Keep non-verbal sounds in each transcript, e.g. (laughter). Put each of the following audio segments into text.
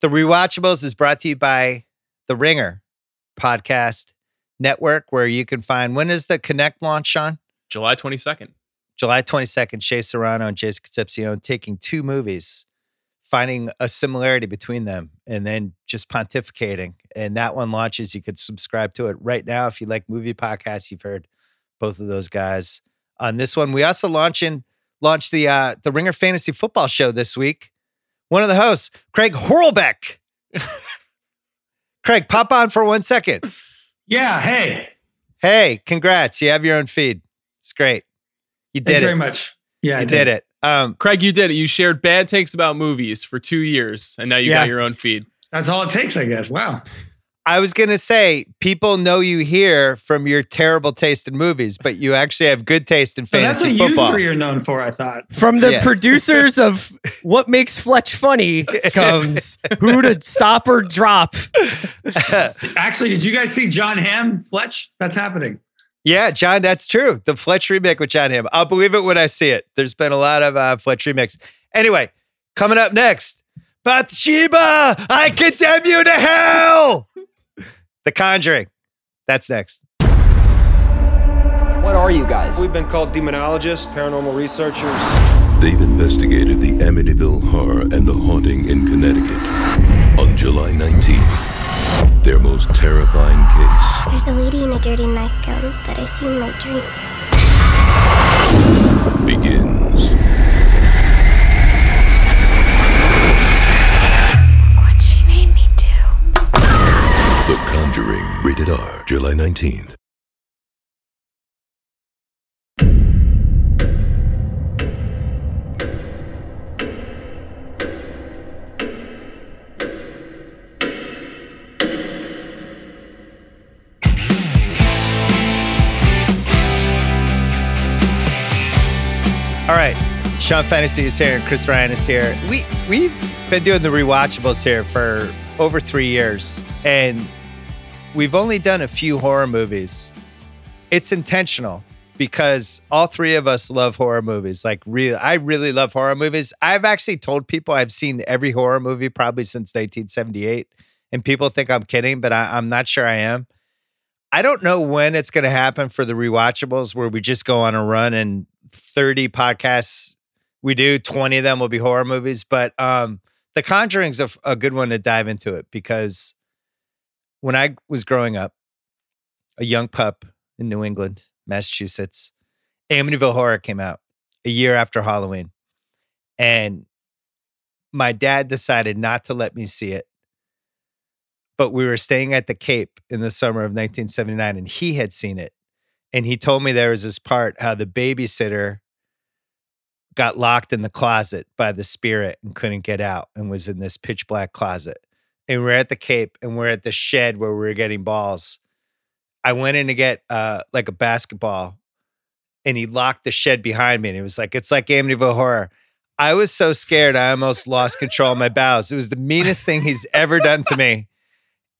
The Rewatchables is brought to you by The Ringer podcast network, where you can find when is the Connect launch, Sean? July 22nd. July 22nd, Shea Serrano and Jason Concepcion taking two movies, finding a similarity between them, and then just pontificating. And that one launches. You could subscribe to it right now if you like movie podcasts. You've heard both of those guys on this one. We also launch launching launched the uh, the Ringer Fantasy Football Show this week. One of the hosts, Craig Horlbeck. Craig, pop on for one second. Yeah. Hey. Hey, congrats! You have your own feed. It's great. You did it. Thanks it. very much. Yeah. I you did it. Um, Craig, you did it. You shared bad takes about movies for two years, and now you Yeah. got your own feed. That's all it takes, I guess. Wow. I was gonna say people know you here from your terrible taste in movies, but you actually have good taste in So that's fantasy what you football. three are known for, I thought. From the Yeah. producers of What Makes Fletch Funny (laughs) comes Who to Stop or Drop. (laughs) Actually, did you guys see Jon Hamm Fletch? That's happening. yeah, John, that's true. The Fletch remake with Jon Hamm. I'll believe it when I see it. There's been a lot of uh, Fletch remakes. Anyway, coming up next, Bathsheba, I condemn you to hell. The Conjuring. That's next. What are you guys? We've been called demonologists, paranormal researchers. They've investigated the Amityville horror and the haunting in Connecticut. On July 19th, their most terrifying case There's a lady in a dirty nightgown that I see in my dreams. begins. Rated R, July 19th. All right. Sean Fennessey is here and Chris Ryan is here. We we've been doing the rewatchables here for over three years, and we've only done a few horror movies. It's intentional because all three of us love horror movies. Like real I really love horror movies. I've actually told people I've seen every horror movie probably since 1978. And people think I'm kidding, but I, I'm not sure I am. I don't know when it's going to happen for the rewatchables where we just go on a run and 30 podcasts we do, 20 of them will be horror movies. But um, The Conjuring's a good one to dive into it because when I was growing up, a young pup in New England, Massachusetts, Amityville Horror came out a year after Halloween. And my dad decided not to let me see it. But we were staying at the Cape in the summer of 1979 and he had seen it. And he told me there was this part how the babysitter got locked in the closet by the spirit and couldn't get out and was in this pitch black closet. And we're at the Cape and we're at the shed where we were getting balls. I went in to get uh, like a basketball and he locked the shed behind me. And he was like, it's like Amityville Horror. I was so scared, I almost lost control of my bowels. It was the meanest thing he's ever done to me.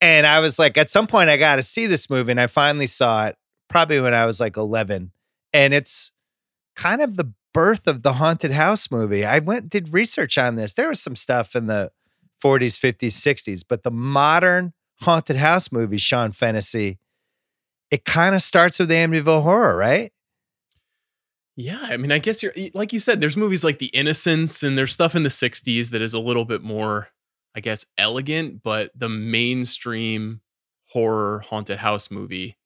And I was like, at some point, I got to see this movie. And I finally saw it probably when I was like 11. And it's kind of the birth of the haunted house movie. I went did research on this. There was some stuff in the 40s, 50s, 60s, but the modern haunted house movie, Sean Fennessey, it kind of starts with Amityville Horror, right? Yeah, I mean, I guess you're like you said. There's movies like The Innocents, and there's stuff in the '60s that is a little bit more, I guess, elegant. But the mainstream horror haunted house movie,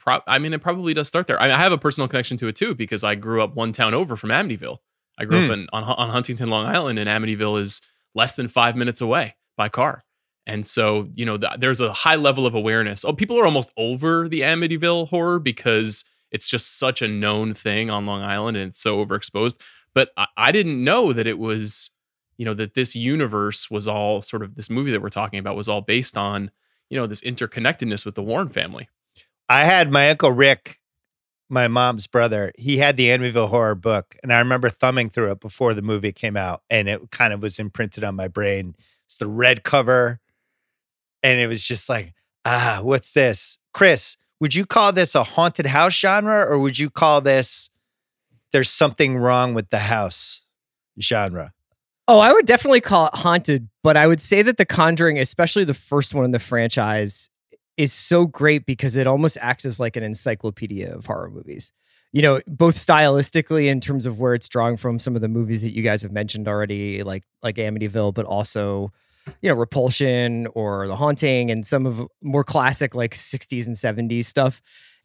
pro- I mean, it probably does start there. I, I have a personal connection to it too because I grew up one town over from Amityville. I grew up Hmm. in on, on Huntington, Long Island, and Amityville is less than five minutes away by car. And so, you know, th- there's a high level of awareness. Oh, people are almost over the Amityville horror because it's just such a known thing on Long Island and it's so overexposed. But I, I didn't know that it was, you know, that this universe was all sort of this movie that we're talking about was all based on, you know, this interconnectedness with the Warren family. I had my uncle Rick, my mom's brother. He had the Amityville Horror book, and I remember thumbing through it before the movie came out, and it kind of was imprinted on my brain. It's the red cover, and it was just like, ah, what's this, Chris? Would you call this a haunted house genre, or would you call this there's something wrong with the house genre? Oh, I would definitely call it haunted, but I would say that The Conjuring, especially the first one in the franchise, is so great because it almost acts as like an encyclopedia of horror movies. You know, both stylistically in terms of where it's drawing from some of the movies that you guys have mentioned already, like like Amityville, but also, you know, Repulsion or The Haunting and some of more classic like 60s and 70s stuff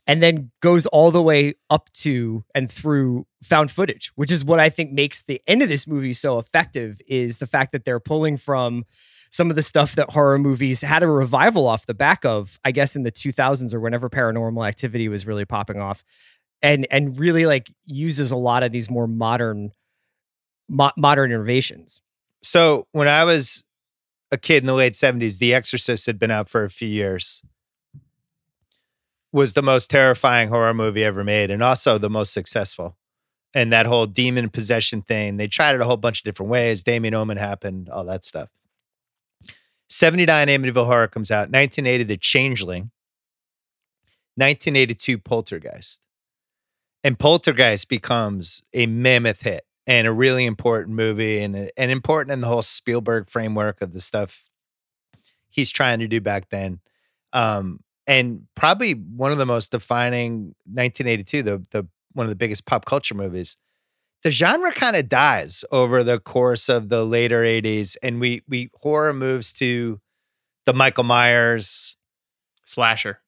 and then goes all the way up to and through found footage which is what i think makes the end of this movie so effective is the fact that they're pulling from some of the stuff that horror movies had a revival off the back of i guess in the 2000s or whenever paranormal activity was really popping off and and really like uses a lot of these more modern mo- modern innovations So when I was a kid in the late 70s, The Exorcist had been out for a few years. Was the most terrifying horror movie ever made and also the most successful. And that whole demon possession thing, they tried it a whole bunch of different ways. Damien Omen happened, all that stuff. 79 Amityville Horror comes out, 1980 The Changeling, 1982 Poltergeist. And Poltergeist becomes a mammoth hit and a really important movie and, and important in the whole Spielberg framework of the stuff he's trying to do back then. Um, and probably one of the most defining 1982, the the one of the biggest pop culture movies. The genre kind of dies over the course of the later 80s, and we we horror moves to the Michael Myers, Slasher.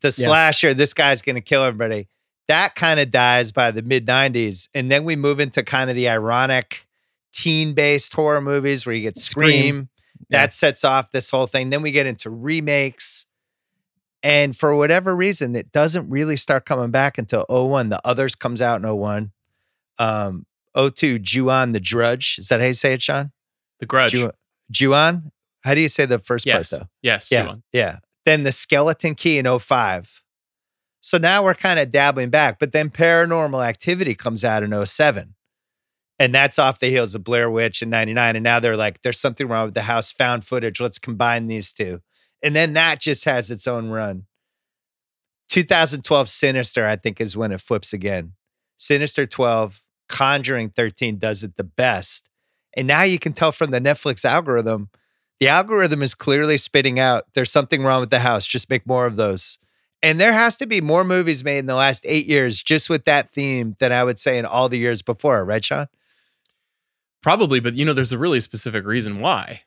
the Yeah. slasher, this guy's going to kill everybody. That kind of dies by the mid 90s. And then we move into kind of the ironic teen based horror movies where you get Scream. Scream. Yeah. That sets off this whole thing. Then we get into remakes. And for whatever reason, it doesn't really start coming back until 01. The Others comes out in 01. Um, 02, Ju-on the Grudge. Is that how you say it, Sean? The Grudge. Ju- Ju-on? How do you say the first yes. part, though? Yes. Yeah. Ju-on. Yeah. Then the skeleton key in 05. So now we're kind of dabbling back, but then paranormal activity comes out in 07. And that's off the heels of Blair Witch in 99. And now they're like, there's something wrong with the house, found footage. Let's combine these two. And then that just has its own run. 2012 Sinister, I think, is when it flips again. Sinister 12, Conjuring 13 does it the best. And now you can tell from the Netflix algorithm, the algorithm is clearly spitting out there's something wrong with the house. Just make more of those. And there has to be more movies made in the last eight years just with that theme than I would say in all the years before, right, Sean? Probably, but you know, there's a really specific reason why.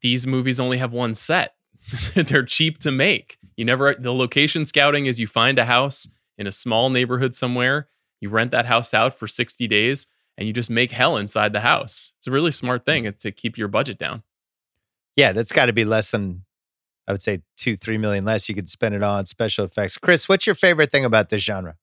These movies only have one set. (laughs) They're cheap to make. You never the location scouting is you find a house in a small neighborhood somewhere, you rent that house out for 60 days and you just make hell inside the house. It's a really smart thing it's to keep your budget down. Yeah, that's got to be less than, I would say, two, three million less you could spend it on special effects. Chris, what's your favorite thing about this genre?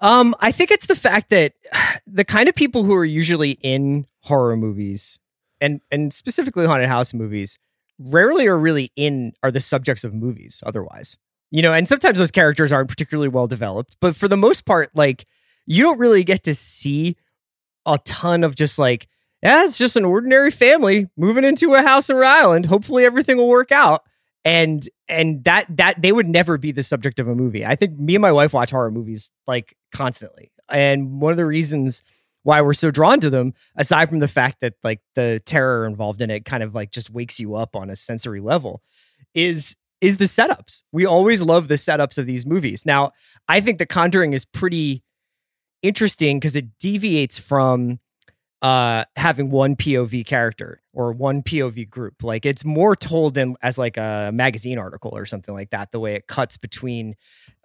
Um, I think it's the fact that (sighs) the kind of people who are usually in horror movies and and specifically haunted house movies rarely are really in are the subjects of movies otherwise. You know, and sometimes those characters aren't particularly well developed, but for the most part like you don't really get to see a ton of just like yeah, it's just an ordinary family moving into a house in Rhode Island. Hopefully everything will work out. And and that that they would never be the subject of a movie. I think me and my wife watch horror movies like constantly. And one of the reasons why we're so drawn to them, aside from the fact that like the terror involved in it kind of like just wakes you up on a sensory level, is is the setups. We always love the setups of these movies. Now, I think The Conjuring is pretty interesting because it deviates from uh having one POV character or one POV group. Like it's more told in as like a magazine article or something like that, the way it cuts between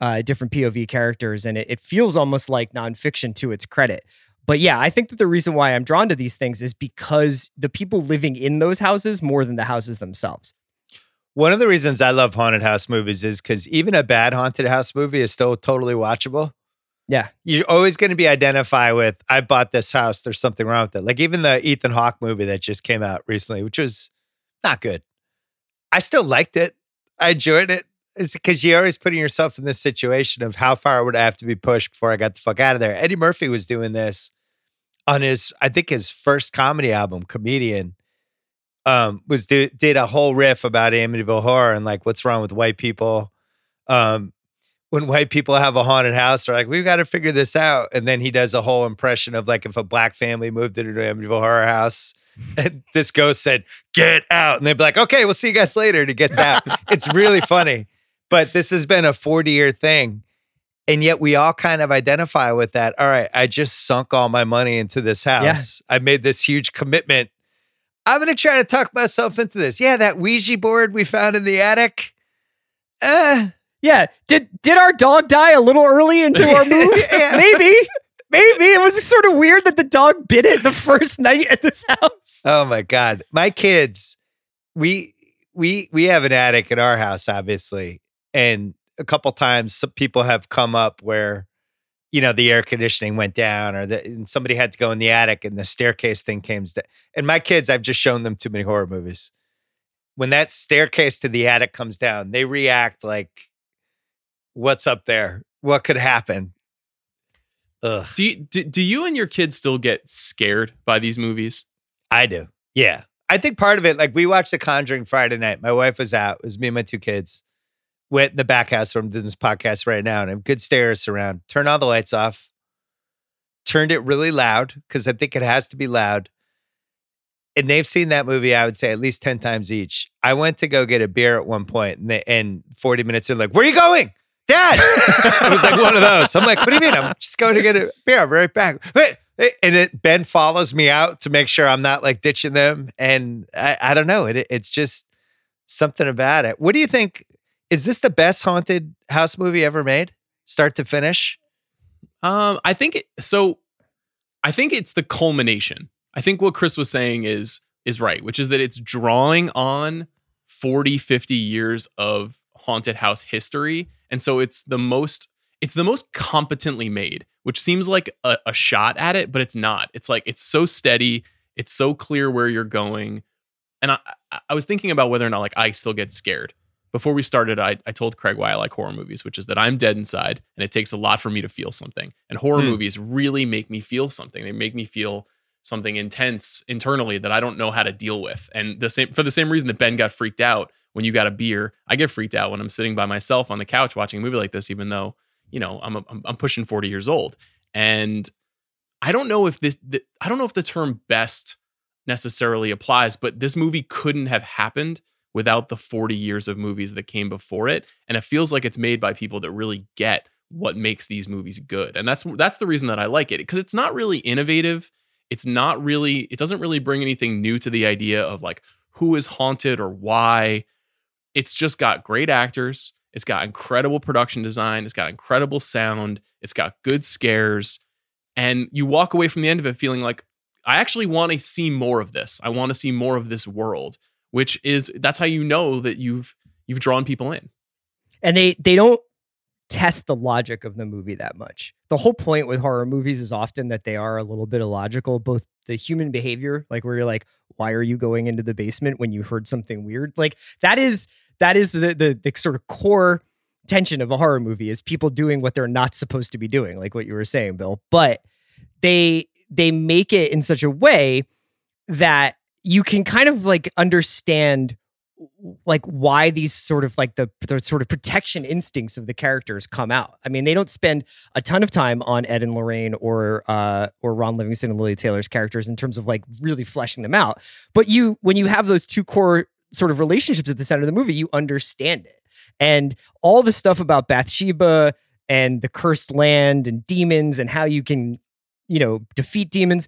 uh different POV characters and it, it feels almost like nonfiction to its credit. But yeah, I think that the reason why I'm drawn to these things is because the people living in those houses more than the houses themselves. One of the reasons I love haunted house movies is because even a bad haunted house movie is still totally watchable. Yeah. You're always going to be identified with, I bought this house. There's something wrong with it. Like even the Ethan Hawke movie that just came out recently, which was not good. I still liked it. I enjoyed it. It's because you're always putting yourself in this situation of how far would I have to be pushed before I got the fuck out of there. Eddie Murphy was doing this on his, I think his first comedy album, Comedian, um, was do, did a whole riff about Amityville horror and like what's wrong with white people. Um, when white people have a haunted house, they're like, we've got to figure this out. And then he does a whole impression of like if a black family moved into an Amityville horror house (laughs) and this ghost said, get out. And they'd be like, okay, we'll see you guys later. And he gets out. it's really funny. But this has been a 40 year thing. And yet we all kind of identify with that. All right, I just sunk all my money into this house. I made this huge commitment. I'm going to try to talk myself into this. Yeah, that Ouija board we found in the attic. Uh, Yeah. Did did our dog die a little early into our (laughs) move? Yeah. Maybe. Maybe. It was sort of weird that the dog bit it the first night at this house. Oh my god, my kids, we we we have an attic in our house, obviously, and a couple times some people have come up where, you know, the air conditioning went down, or the, and somebody had to go in the attic, and the staircase thing came down. And my kids, I've just shown them too many horror movies. When that staircase to the attic comes down, they react like, "What's up there? What could happen?" Ugh, Do you, do, do you and your kids still get scared by these movies? I do. Yeah. I think part of it, like we watched The Conjuring Friday night. My wife was out. It was me and my two kids. Went in the back house from doing this podcast right now and have good stairs around. Turn all the lights off. Turned it really loud because I think it has to be loud. And they've seen that movie, I would say, at least 10 times each. I went to go get a beer at one point and, they, and 40 minutes in, like, where are you going? Dad. it was like one of those. I'm like, what do you mean? I'm just going to get a beer. Be right back. Wait. And it, Ben follows me out to make sure I'm not like ditching them. And I, I don't know. It, it's just something about it. What do you think? Is this the best haunted house movie ever made, start to finish? Um, I think it, so. I think it's the culmination. I think what Chris was saying is is right, which is that it's drawing on 40, 50 years of haunted house history, and so it's the most it's the most competently made, which seems like a, a shot at it, but it's not. It's like it's so steady, it's so clear where you're going, and I I- I was thinking about whether or not like I still get scared. Before we started, I, I told Craig why I like horror movies, which is that I'm dead inside and it takes a lot for me to feel something. And horror Hmm. movies really make me feel something. They make me feel something intense internally that I don't know how to deal with. And the same for the same reason that Ben got freaked out when you got a beer, I get freaked out when I'm sitting by myself on the couch watching a movie like this, even though, you know, I'm I'm, I'm pushing 40 years old. And I don't know if this the, I don't know if the term best necessarily applies, but this movie couldn't have happened without the 40 years of movies that came before it. And it feels like it's made by people that really get what makes these movies good. And that's that's the reason that I like it because it's not really innovative. It's not really it doesn't really bring anything new to the idea of like who is haunted or why. It's just got great actors. It's got incredible production design. It's got incredible sound. It's got good scares. And you walk away from the end of it feeling like I actually want to see more of this. I want to see more of this world which is that's how you know that you've you've drawn people in. and they they don't test the logic of the movie that much. The whole point with horror movies is often that they are a little bit illogical, both the human behavior, like where you're like, why are you going into the basement when you heard something weird? Like that is that is the the, the sort of core tension of a horror movie is people doing what they're not supposed to be doing, like what you were saying, Bill. But they they make it in such a way that you can kind of like understand like why these sort of like the, the sort of protection instincts of the characters come out. I mean, they don't spend a ton of time on Ed and Lorraine or uh or Ron Livingston and Lili Taylor's characters in terms of like really fleshing them out. But you when you have those two core sort of relationships at the center of the movie, you understand it. And all the stuff about Bathsheba and the cursed land and demons and how you can, you know, defeat demons,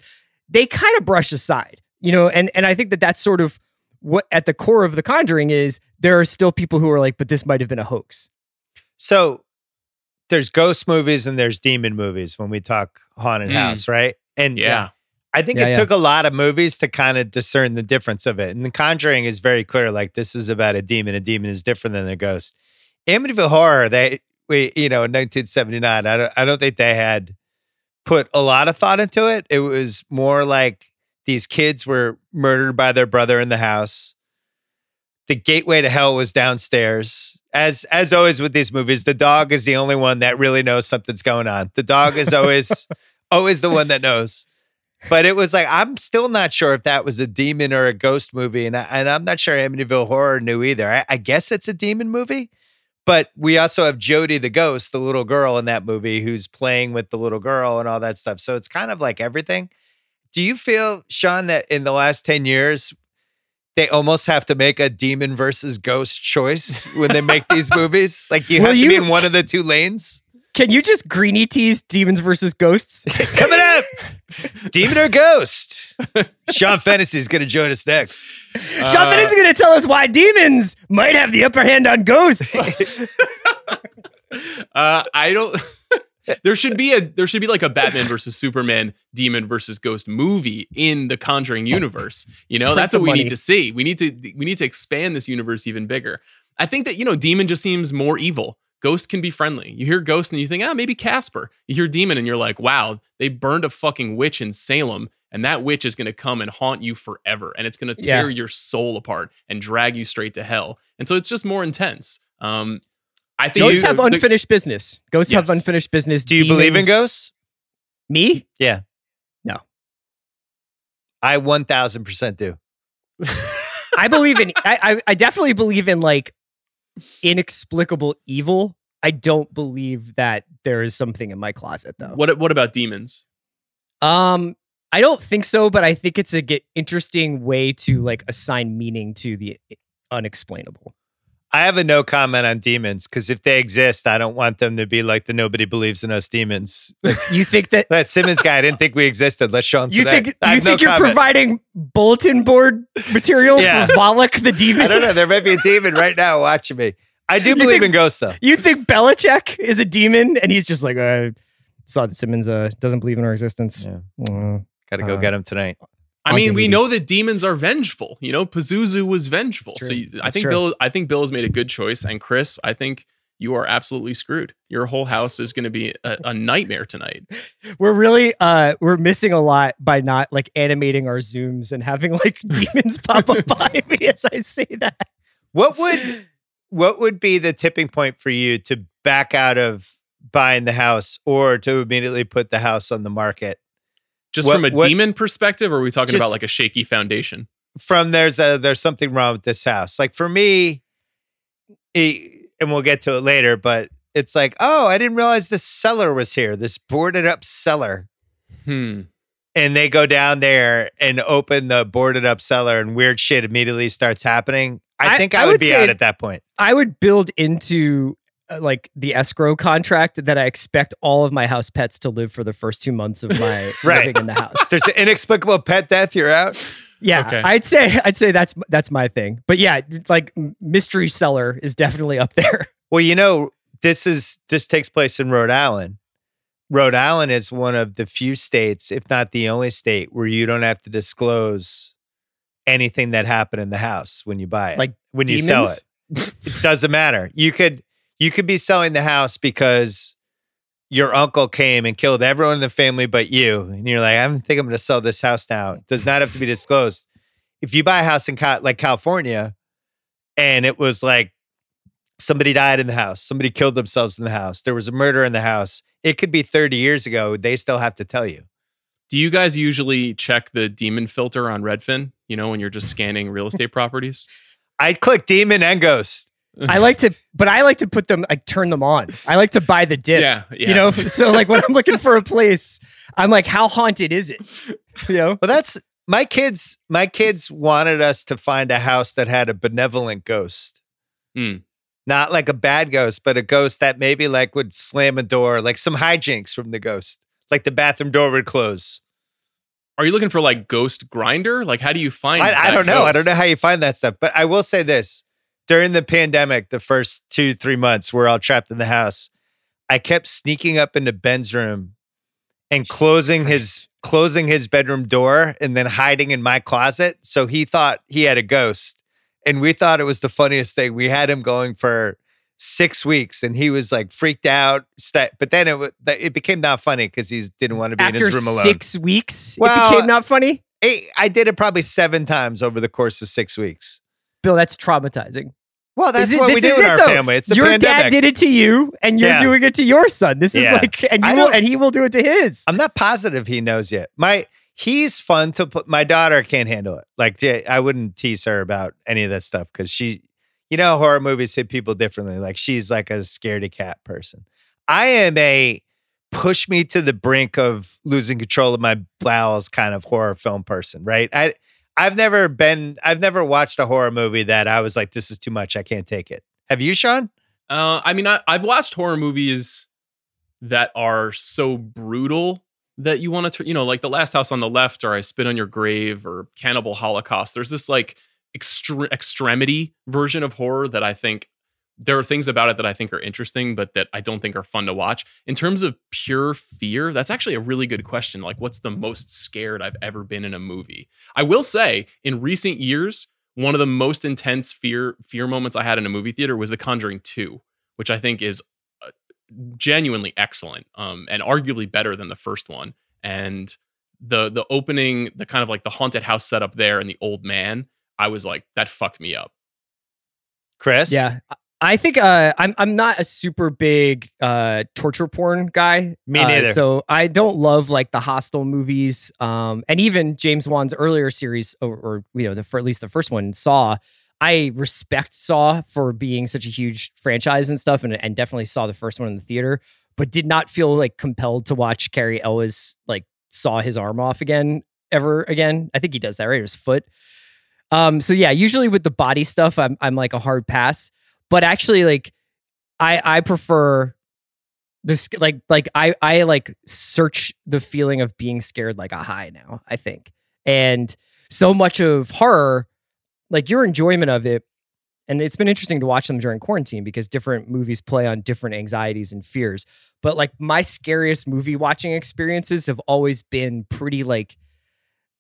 they kind of brush aside, you know, and and I think that that's sort of what at the core of the conjuring is there are still people who are like but this might have been a hoax So there's ghost movies and there's demon movies when we talk haunted Mm. house, right? And Yeah. I think Yeah, it yeah. took a lot of movies to kind of discern the difference of it. And The Conjuring is very clear. Like this is about a demon. A demon is different than a ghost. Amityville Horror, they we you know in 1979. I don't I don't think they had put a lot of thought into it. It was more like these kids were murdered by their brother in the house. The gateway to hell was downstairs. As as always with these movies, the dog is the only one that really knows something's going on. The dog is always (laughs) always the one that knows but it was like I'm still not sure if that was a demon or a ghost movie, and I, and I'm not sure Amityville Horror knew either. I, I guess it's a demon movie, But we also have Jodie the ghost, the little girl in that movie who's playing with the little girl and all that stuff. So it's kind of like everything. Do you feel, Sean, that in the last 10 years, they almost have to make a demon versus ghost choice when they make these (laughs) movies? Like you Well, have to be you- in one of the two lanes? Can you just greeny tease demons versus ghosts? (laughs) Coming up, demon or ghost? (laughs) Sean Fennessey is going to join us next. Sean Finn is going to tell us why demons might have the upper hand on ghosts. Uh, I don't. There should be a there should be like a Batman versus Superman, Demon versus Ghost movie in the Conjuring universe. You know, that's what we money. need to see. We need to we need to expand this universe even bigger. I think that you know, Demon just seems more evil. Ghost can be friendly. You hear Ghost and you think, ah, maybe Casper. You hear Demon and you're like, wow, they burned a fucking witch in Salem, and that witch is going to come and haunt you forever, and it's going to Yeah. tear your soul apart and drag you straight to hell. And so it's just more intense. Um, I think Ghosts the- have the- unfinished business. Ghosts have unfinished business. Do you believe in ghosts? Me? Yeah. No. I 1000% do. (laughs) I believe in. I, I I definitely believe in like inexplicable evil. I don't believe that there is something in my closet though. What what about demons? Um, I don't think so, but I think it's a get interesting way to like assign meaning to the unexplainable. I have a no comment on demons because if they exist, I don't want them to be like the nobody believes in us demons. (laughs) You think that that Simmons guy, I didn't think we existed. Let's show him. you think. You have no think you're comment. providing bulletin board material Yeah. for Valak the demon? (laughs) I don't know. There might be a demon right now watching me. I do believe think- in ghosts, though. You think Belichick is a demon, and he's just like, uh, saw that Simmons uh, doesn't believe in our existence. Yeah. Uh, Got to go Uh, get him tonight. I mean, we movies. know that demons are vengeful. You know, Pazuzu was vengeful. So you, I think true. Bill. I think Bill has made a good choice. And Chris, I think you are absolutely screwed. Your whole house is going to be a, a (laughs) nightmare tonight. we're really uh, we're missing a lot by not like animating our zooms and having like (laughs) demons pop up behind me as I say that. What would what would be the tipping point for you to back out of buying the house or to immediately put the house on the market? Just What- from a what- demon perspective, or are we talking Just- about like a shaky foundation? From there's a there's something wrong with this house. Like for me, it, and we'll get to it later, but it's like, oh, I didn't realize this cellar was here. This boarded up cellar. Hmm. and they go down there and open the boarded up cellar and weird shit immediately starts happening, I, I- think I I, would, would be say- out at that point. I would build into Uh, like the escrow contract that I expect all of my house pets to live for the first two months of my (laughs) Right. living in the house. There's an inexplicable pet death, you're out. Yeah, Okay. I'd say I'd say that's that's my thing. But yeah, like mystery cellar is definitely up there. (laughs) Well, you know, this is this takes place in Rhode Island. Rhode Island is one of the few states, if not the only state, where you don't have to disclose anything that happened in the house when you buy it. Like when you sell it. It doesn't matter. You could you could be selling the house because your uncle came and killed everyone in the family but you. And you're like, I don't think I'm gonna sell this house now. It does not have to be disclosed. If you buy a house in like California and it was like somebody died in the house, somebody killed themselves in the house, there was a murder in the house, it could be 30 years ago. They still have to tell you. Do you guys usually check the demon filter on Redfin? You know, when you're just scanning real estate properties. (laughs) I click demon and ghost. I like to, but I like to put them, like turn them on. I like to buy the dip. Yeah, yeah. You know, so like when I'm looking for a place, I'm like, how haunted is it? You know, Well, that's my kids. My kids wanted us to find a house that had a benevolent ghost, Hmm. not like a bad ghost, but a ghost that maybe like would slam a door, like some hijinks from the ghost, like the bathroom door would close. Are you looking for like ghost grinder? Like, how do you find? I, I don't know. I don't know how you find that stuff, but I will say this: during the pandemic, the first two three months, we're all trapped in the house. I kept sneaking up into Ben's room and closing his closing his bedroom door and then hiding in my closet. So he thought he had a ghost, and we thought it was the funniest thing. We had him going for six weeks, and he was like freaked out. But then it it became not funny because he didn't want to be after in his room alone. six weeks, Well, it became not funny. I did it probably seven times over the course of six weeks. Bill, that's traumatizing. Well, that's it- what we do is in our though. family. It's a your pandemic. dad did it to you, and you're Yeah. doing it to your son. This is Yeah. like, and you will, and he will do it to his. I'm not positive he knows yet. My he's fun to put. My daughter can't handle it. Like I wouldn't tease her about any of that stuff because she, you you know, horror movies hit people differently. Like she's like a scaredy cat person. I am a push me to the brink of losing control of my bowels kind of horror film person, right? I I've never been I've never watched a horror movie that I was like, this is too much. I can't take it. Have you, Sean? Uh, I mean, I, I've watched horror movies that are so brutal that you want to, you know, like The Last House on the Left, or I Spit on Your Grave, or Cannibal Holocaust. There's this like extre- extremity version of horror that I think there are things about it that I think are interesting, but that I don't think are fun to watch. In terms of pure fear, that's actually a really good question. Like, what's the most scared I've ever been in a movie? I will say, in recent years, one of the most intense fear fear moments I had in a movie theater was The Conjuring Two, which I think is uh, genuinely excellent, um, and arguably better than the first one. And the the opening, the kind of like the haunted house setup there, and the old man, I was like, that fucked me up. Chris? Yeah. I think uh, I'm I'm not a super big uh, torture porn guy. Me Uh, neither. so I don't love like the Hostel movies, um, and even James Wan's earlier series, or, or you know, the for at least the first one, Saw. I respect Saw for being such a huge franchise and stuff, and, and definitely saw the first one in the theater, but did not feel like compelled to watch Cary Elwes like saw his arm off again ever again. I think he does that right, or his foot. Um, so yeah, usually with the body stuff, I'm I'm like a hard pass. But actually, like I I prefer this like like I I like search the feeling of being scared like a high now, I think. And so much of horror, like your enjoyment of it, and it's been interesting to watch them during quarantine because different movies play on different anxieties and fears. But like my scariest movie watching experiences have always been pretty like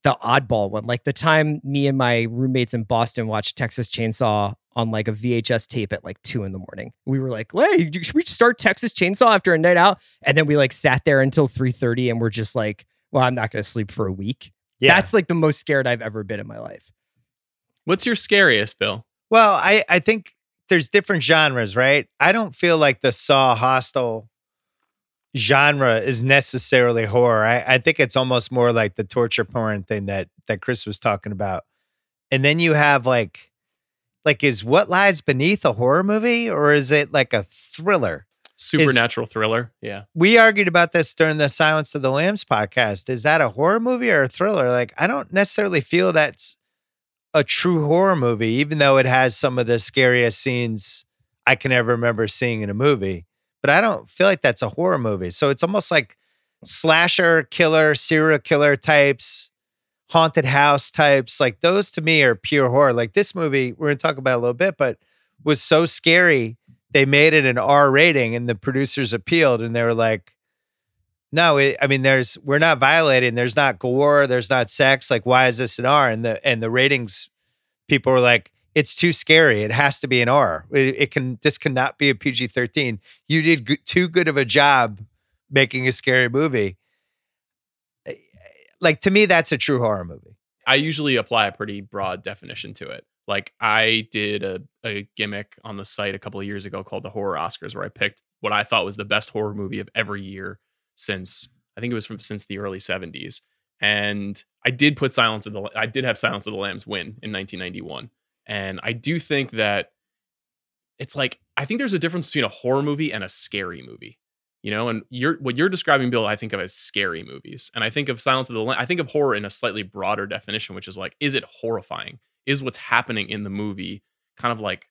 the oddball one. Like the time me and my roommates in Boston watched Texas Chainsaw on like a VHS tape at like two in the morning. We were like, "Hey, should we start Texas Chainsaw after a night out?" And then we like sat there until three thirty, and we're just like, "Well, I'm not going to sleep for a week." Yeah. That's like the most scared I've ever been in my life. What's your scariest, Bill? Well, I, I think there's different genres, right? I don't feel like the Saw Hostel genre is necessarily horror. I, I think it's almost more like the torture porn thing that that Chris was talking about. And then you have like like is what lies beneath a horror movie or is it like a thriller? Supernatural thriller. Yeah. We argued about this during the Silence of the Lambs podcast. Is that a horror movie or a thriller? Like I don't necessarily feel that's a true horror movie, even though it has some of the scariest scenes I can ever remember seeing in a movie. But I don't feel like that's a horror movie. So it's almost like slasher, killer, serial killer types, haunted house types. Like those to me are pure horror. Like this movie, we're going to talk about a little bit, but was so scary. They made it an R rating and the producers appealed and they were like, no, I mean, there's we're not violating. There's not gore. There's not sex. Like, why is this an R? And the and the ratings, people were like, it's too scary. It has to be an R. It, it can. This cannot be a PG thirteen. You did g- too good of a job making a scary movie. Like to me, that's a true horror movie. I usually apply a pretty broad definition to it. Like I did a, a gimmick on the site a couple of years ago called the Horror Oscars, where I picked what I thought was the best horror movie of every year since I think it was from since the early 70s. And I did put Silence of the I did have Silence of the Lambs win in 1991. And I do think that it's like I think there's a difference between a horror movie and a scary movie. You know, and you're what you're describing, Bill, I think of as scary movies. And I think of Silence of the Lambs, I think of horror in a slightly broader definition, which is like, is it horrifying? Is what's happening in the movie kind of like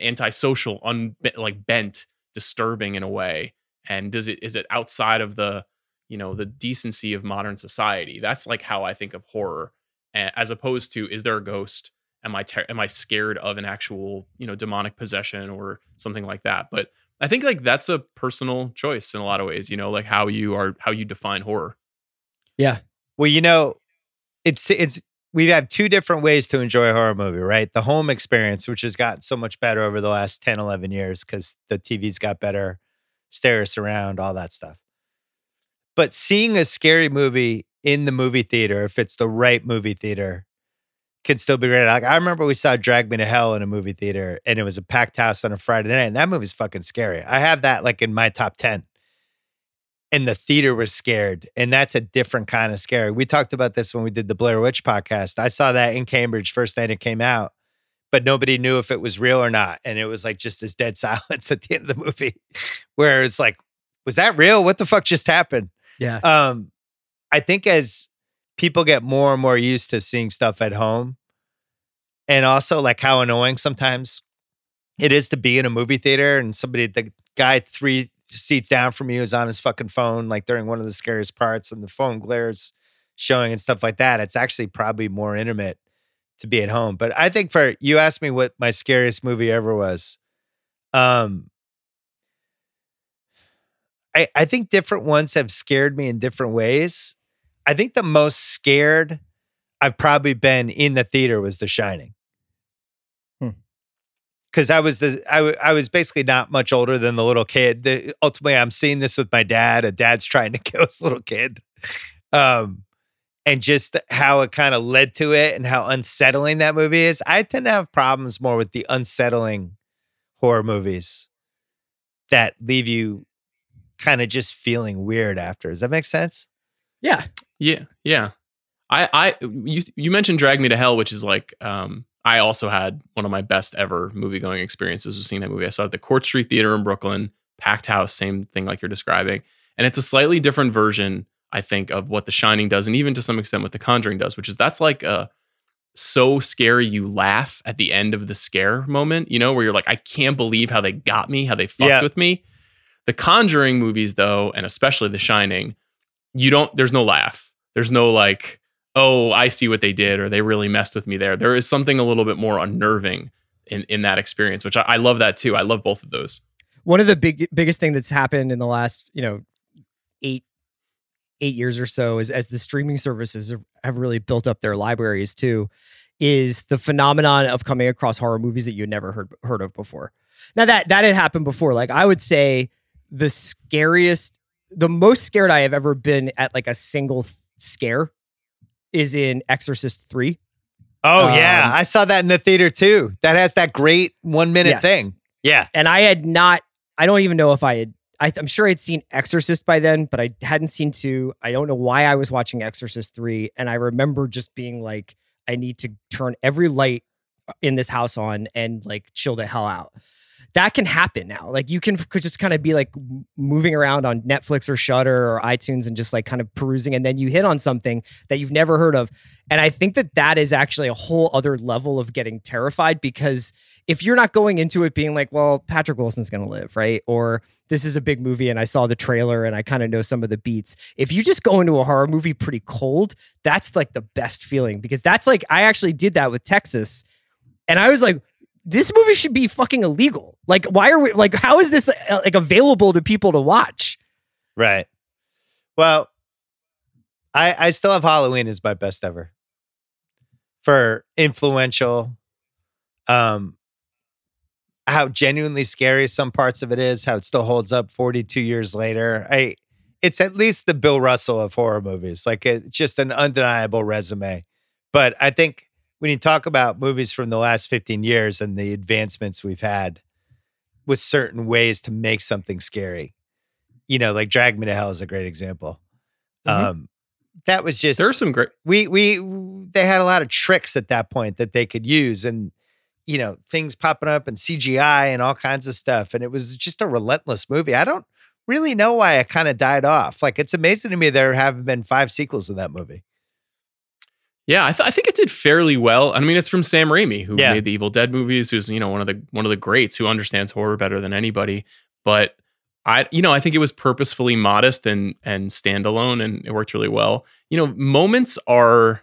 antisocial, un like bent, disturbing in a way? And does it is it outside of the, you know, the decency of modern society? That's like how I think of horror, as opposed to is there a ghost? Am I ter- am I scared of an actual, you know, demonic possession or something like that? But I think like that's a personal choice in a lot of ways, you know, like how you are how you define horror. Yeah. Well, you know, it's it's we have two different ways to enjoy a horror movie, right? The home experience, which has gotten so much better over the last 10, 11 years because the TV's got better, stereo surround, all that stuff. But seeing a scary movie in the movie theater, if it's the right movie theater, can still be great. Like I remember we saw Drag Me to Hell in a movie theater and it was a packed house on a Friday night. And that movie's fucking scary. I have that like in my top 10 and the theater was scared. And that's a different kind of scary. We talked about this when we did the Blair Witch podcast. I saw that in Cambridge first night it came out. but nobody knew if it was real or not. And it was like just this dead (laughs) silence at the end of the movie where it's like, was that real? What the fuck just happened? Yeah. Um, I think as people get more and more used to seeing stuff at home, and also like how annoying sometimes it is to be in a movie theater and somebody, the guy three seats down from you is on his fucking phone, like during one of the scariest parts, and the phone glares showing and stuff like that. It's actually probably more intimate to be at home. But I think for you asked me what my scariest movie ever was. Um, I, I think different ones have scared me in different ways. I think the most scared I've probably been in the theater was The Shining. Because I was the, I, w- I was basically not much older than the little kid. The, ultimately, I'm seeing this with my dad. A dad's (laughs) trying to kill his little kid, um, and just how it kind of led to it and how unsettling that movie is. I tend to have problems more with the unsettling horror movies that leave you kind of just feeling weird after. Does that make sense? Yeah. Yeah, yeah. I, I, you, you mentioned Drag Me to Hell, which is like, um, I also had one of my best ever movie going experiences of seeing that movie. I saw it at the Court Street Theater in Brooklyn, packed house, same thing like you're describing, and it's a slightly different version, I think, of what The Shining does, and even to some extent what The Conjuring does, which is that's like a so scary you laugh at the end of the scare moment, you know, where you're like, I can't believe how they got me, how they fucked Yeah. with me. The Conjuring movies, though, and especially The Shining, you don't. There's no laugh. There's no like, oh, I see what they did, or they really messed with me there. There is something a little bit more unnerving in in that experience, which I, I love that too. I love both of those. one of the big biggest thing that's happened in the last you know eight eight years or so is as the streaming services have, really built up their libraries too is the phenomenon of coming across horror movies that you never heard heard of before now that that had happened before like i would say the scariest the most scared i have ever been at like a single th- scare is in exorcist 3 Oh yeah, Um, I saw that in the theater too. That has that great one minute Yes. thing. Yeah, and I had not. I don't even know if I had. I, I'm sure I'd seen Exorcist by then, but I hadn't seen two. I don't know why I was watching Exorcist three, and I remember just being like, I need to turn every light in this house on and like chill the hell out. That can happen now. Like you can could just kind of be like moving around on Netflix or Shudder or iTunes and just like kind of perusing, and then you hit on something that you've never heard of. And I think that that is actually a whole other level of getting terrified because if you're not going into it being like, well, Patrick Wilson's going to live, right? Or this is a big movie and I saw the trailer and I kind of know some of the beats. If you just go into a horror movie pretty cold, that's like the best feeling because that's like, I actually did that with Texas and I was like, this movie should be fucking illegal. Like, why are we, like, how is this uh, like available to people to watch? right. Well, I I still have Halloween as my best ever for influential. Um, how genuinely scary some parts of it is, how it still holds up 42 years later. I it's at least the Bill Russell of horror movies. Like it's just an undeniable resume. But I think when you talk about movies from the last 15 years and the advancements we've had with certain ways to make something scary, you know, like Drag Me to Hell is a great example. Mhm. Um, that was just There are some great. we we they had a lot of tricks at that point that they could use and you know things popping up and CGI and all kinds of stuff and it was just a relentless movie. I don't really know why it kind of died off. Like it's amazing to me there haven't been five sequels of that movie. Yeah, I, th- I think it did fairly well. I mean, it's from Sam Raimi, who Yeah. made the Evil Dead movies, who's you know one of the one of the greats who understands horror better than anybody. But I, you know, I think it was purposefully modest and and standalone, and it worked really well. You know, moments are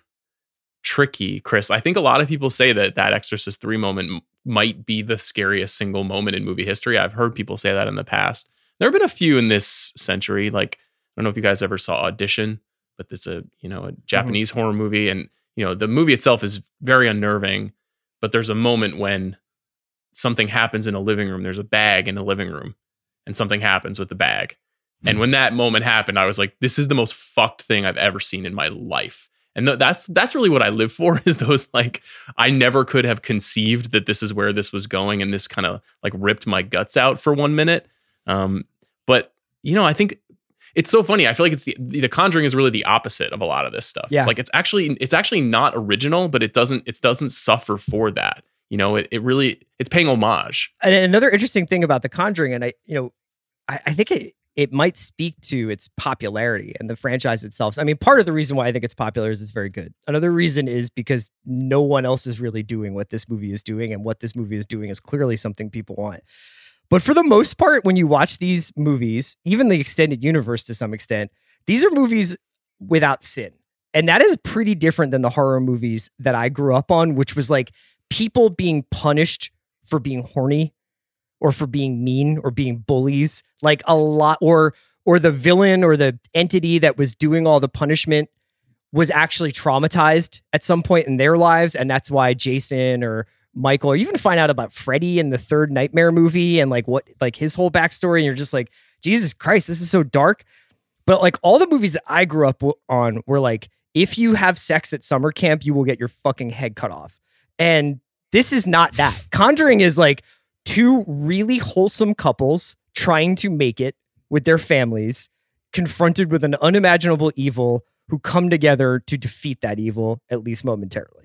tricky, Chris. I think a lot of people say that that Exorcist three moment m- might be the scariest single moment in movie history. I've heard people say that in the past. There have been a few in this century. Like I don't know if you guys ever saw Audition, but this is a you know a Japanese horror movie, and you know the movie itself is very unnerving. But there's a moment when something happens in a living room. There's a bag in the living room, and something happens with the bag. And when that moment happened, I was like, "This is the most fucked thing I've ever seen in my life." And th- that's that's really what I live for. (laughs) Is those like I never could have conceived that this is where this was going, and this kind of like ripped my guts out for one minute. Um, but you know, I think it's so funny. I feel like it's the the Conjuring is really the opposite of a lot of this stuff. Yeah. like it's actually it's actually not original, but it doesn't it doesn't suffer for that. You know, it, it really it's paying homage. And another interesting thing about The Conjuring, and I, you know, I, I think it it might speak to its popularity and the franchise itself. I mean, part of the reason why I think it's popular is it's very good. Another reason is because no one else is really doing what this movie is doing, and what this movie is doing is clearly something people want. But for the most part, when you watch these movies, even the extended universe to some extent, these are movies without sin. And that is pretty different than the horror movies that I grew up on, which was like people being punished for being horny or for being mean or being bullies like a lot or or the villain or the entity that was doing all the punishment was actually traumatized at some point in their lives and that's why Jason or Michael or even find out about Freddy in the third nightmare movie and like what like his whole backstory and you're just like Jesus Christ this is so dark. But like all the movies that I grew up on were like if you have sex at summer camp you will get your fucking head cut off. And this is not that. Conjuring is like two really wholesome couples trying to make it with their families, confronted with an unimaginable evil who come together to defeat that evil, at least momentarily.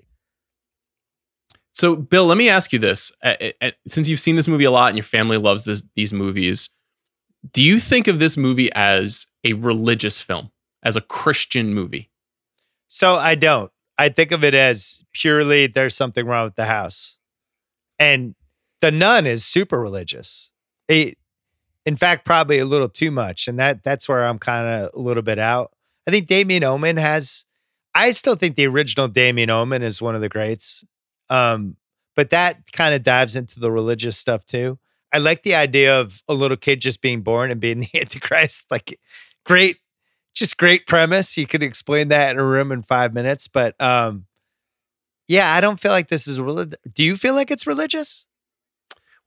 So, Bill, let me ask you this: since you've seen this movie a lot and your family loves this, these movies, do you think of this movie as a religious film, as a Christian movie? So I don't. I think of it as purely there's something wrong with the house, and the nun is super religious. It, in fact, probably a little too much, and that that's where I'm kind of a little bit out. I think Damien Omen has. I still think the original Damien Omen is one of the greats, um, but that kind of dives into the religious stuff too. I like the idea of a little kid just being born and being (laughs) the Antichrist. Like, great, just great premise. You could explain that in a room in five minutes, but um, yeah, I don't feel like this is religious. Do you feel like it's religious?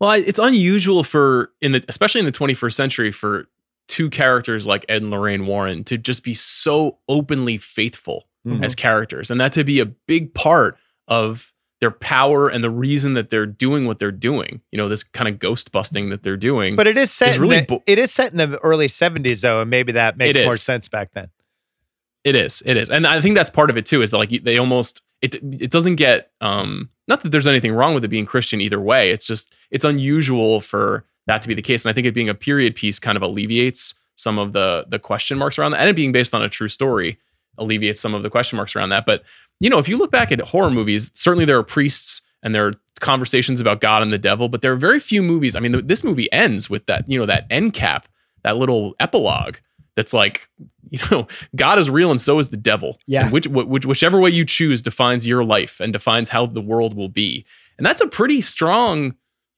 Well, it's unusual for in the especially in the 21st century for two characters like Ed and Lorraine Warren to just be so openly faithful mm-hmm. as characters, and that to be a big part of their power and the reason that they're doing what they're doing. You know, this kind of ghost busting that they're doing. But it is set. Is really the, bo- it is set in the early 70s though, and maybe that makes more sense back then. It is. It is, and I think that's part of it too. Is that like they almost it it doesn't get um not that there's anything wrong with it being Christian either way. It's just it's unusual for that to be the case, and I think it being a period piece kind of alleviates some of the the question marks around that, and it being based on a true story alleviates some of the question marks around that. But you know, if you look back at horror movies, certainly there are priests and there are conversations about God and the devil, but there are very few movies. I mean, this movie ends with that you know that end cap, that little epilogue that's like (laughs) you know god is real and so is the devil yeah and which, which whichever way you choose defines your life and defines how the world will be and that's a pretty strong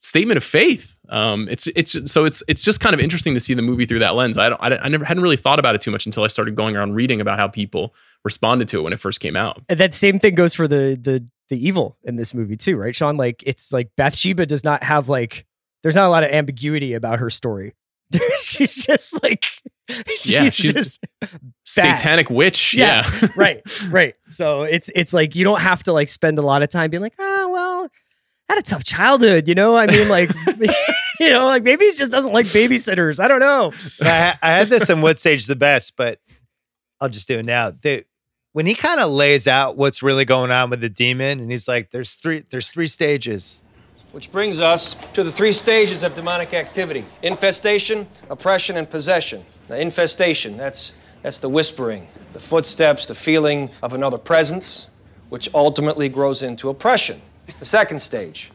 statement of faith um it's it's so it's it's just kind of interesting to see the movie through that lens i don't i, I never hadn't really thought about it too much until i started going around reading about how people responded to it when it first came out and that same thing goes for the the the evil in this movie too right sean like it's like bathsheba does not have like there's not a lot of ambiguity about her story (laughs) she's just like she's yeah, she's just satanic witch. Yeah, yeah. (laughs) right, right. So it's it's like you don't have to like spend a lot of time being like, I had a tough childhood, you know. I mean, like, (laughs) you know, like maybe he just doesn't like babysitters. I don't know. I, I had this in What Stage the Best, but I'll just do it now. The, when he kind of lays out what's really going on with the demon, and he's like, "There's three, there's three stages." Which brings us to the three stages of demonic activity infestation, oppression, and possession. Now, infestation, that's, that's the whispering, the footsteps, the feeling of another presence, which ultimately grows into oppression. The second stage.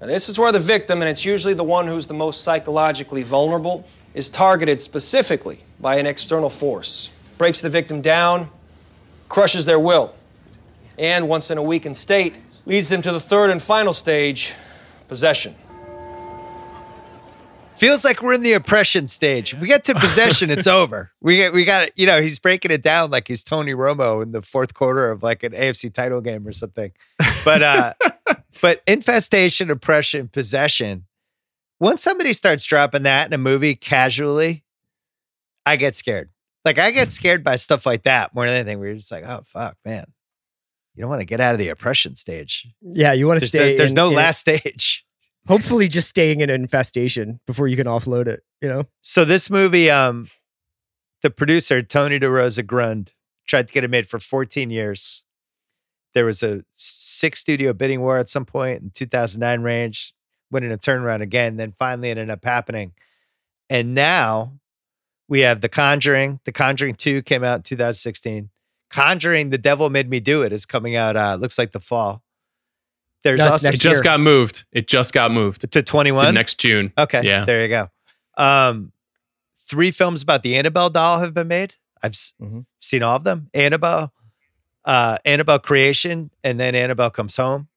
Now, this is where the victim, and it's usually the one who's the most psychologically vulnerable, is targeted specifically by an external force, breaks the victim down, crushes their will, and once in a weakened state, leads them to the third and final stage possession. Feels like we're in the oppression stage. If we get to possession, it's (laughs) over. We get, we got you know, he's breaking it down like he's Tony Romo in the fourth quarter of like an AFC title game or something. But uh (laughs) but infestation, oppression, possession. Once somebody starts dropping that in a movie casually, I get scared. Like I get scared by stuff like that more than anything. Where you're just like, oh fuck, man you don't want to get out of the oppression stage. Yeah, you want to stay. There, there's in, no in, last stage. Hopefully, just staying in an infestation before you can offload it. You know. So this movie, um, the producer Tony DeRosa Grund tried to get it made for 14 years. there was a six studio bidding war at some point in 2009 range, winning a turnaround again. Then finally, it ended up happening, and now we have The Conjuring. The Conjuring Two came out in 2016. Conjuring: The Devil Made Me Do It is coming out. Uh, looks like the fall. There's That's also It just year. got moved. It just got moved to to 21. next June. Okay. Yeah. There you go. Um, three films about the Annabelle doll have been made. I've s- Mhm. seen all of them. Annabelle, uh, Annabelle Creation, and then Annabelle Comes Home.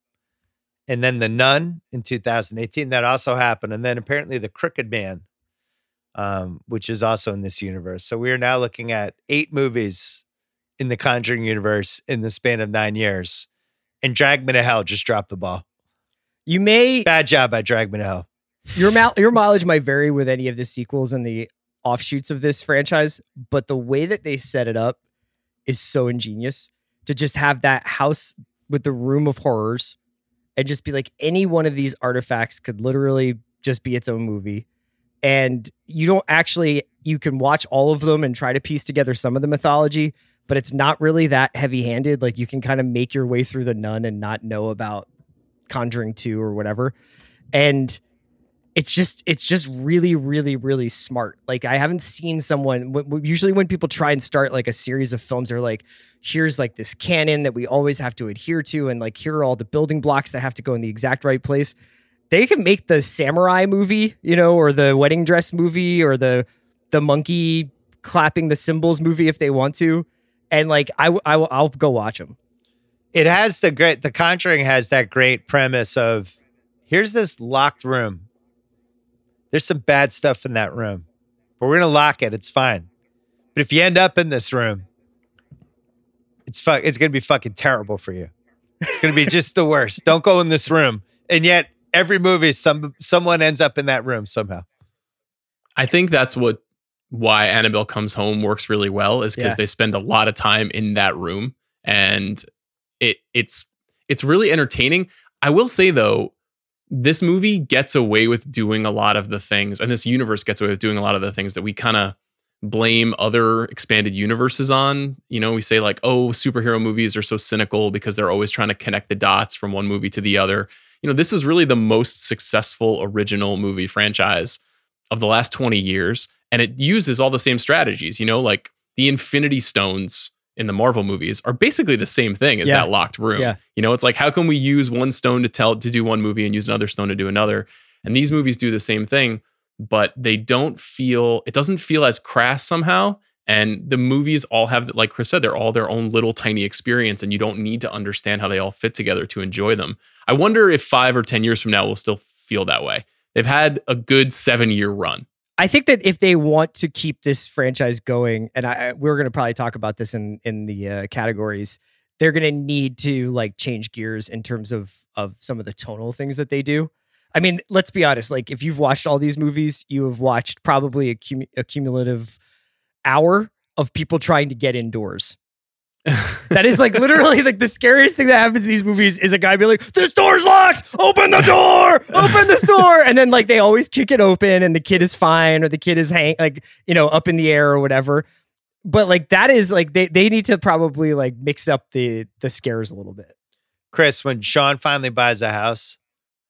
And then The Nun in 2018. That also happened. And then apparently The Crooked Man, um, which is also in this universe. So we are now looking at eight movies in the Conjuring universe in the span of nine years. And Drag Me to Hell just dropped the ball. You may Bad job by Drag Me to Hell. your mal- your mileage might vary with any of the sequels and the offshoots of this franchise, but the way that they set it up is so ingenious to just have that house with the room of horrors and just be like any one of these artifacts could literally just be its own movie. And you don't actually you can watch all of them and try to piece together some of the mythology, but it's not really that heavy-handed. Like you can kind of make your way through the nun and not know about Conjuring 2 or whatever. And it's just it's just really really really smart like i haven't seen someone w- usually when people try and start like a series of films they're like here's like this canon that we always have to adhere to and like here are all the building blocks that have to go in the exact right place they can make the samurai movie you know or the wedding dress movie or the the monkey clapping the cymbals movie if they want to and like i, w- I will, i'll go watch them it has the great the conjuring has that great premise of here's this locked room. There's some bad stuff in that room but we're gonna lock it. It's fine. But if you end up in this room it's fu- it's gonna be fucking terrible for you. It's gonna be just the worst. Don't go in this room. And yet every movie some someone ends up in that room somehow. I think that's what why Annabelle Comes Home works really well is because Yeah. they spend a lot of time in that room and it it's it's really entertaining. I will say though, this movie gets away with doing a lot of the things, and this universe gets away with doing a lot of the things that we kind of blame other expanded universes on. You know, we say like, oh, superhero movies are so cynical because they're always trying to connect the dots from one movie to the other. You know, this is really the most successful original movie franchise of the last 20 years and it uses all the same strategies you know like the infinity stones in the marvel movies are basically the same thing as Yeah. that locked room. Yeah. you know it's like how can we use one stone to tell to do one movie and use another stone to do another? And these movies do the same thing but they don't feel it doesn't feel as crass somehow. And the movies all have like chris said they're all their own little tiny experience and you don't need to understand how they all fit together to enjoy them. I wonder if five or ten years from now we'll still feel that way. They've had a good seven year run I think that if they want to keep this franchise going, and I, we're going to probably talk about this in in the uh, categories, they're going to need to like change gears in terms of of some of the tonal things that they do. I mean, let's be honest. Like, if you've watched all these movies, you have watched probably a, cum- a cumulative hour of people trying to get indoors. That is like literally like the scariest thing that happens in these movies is a guy being like, "This door's locked. Open the door. Open this door." And then like they always kick it open, and the kid is fine, or the kid is hang like you know up in the air or whatever. But like that is like they they need to probably like mix up the the scares a little bit. chris when sean finally buys a house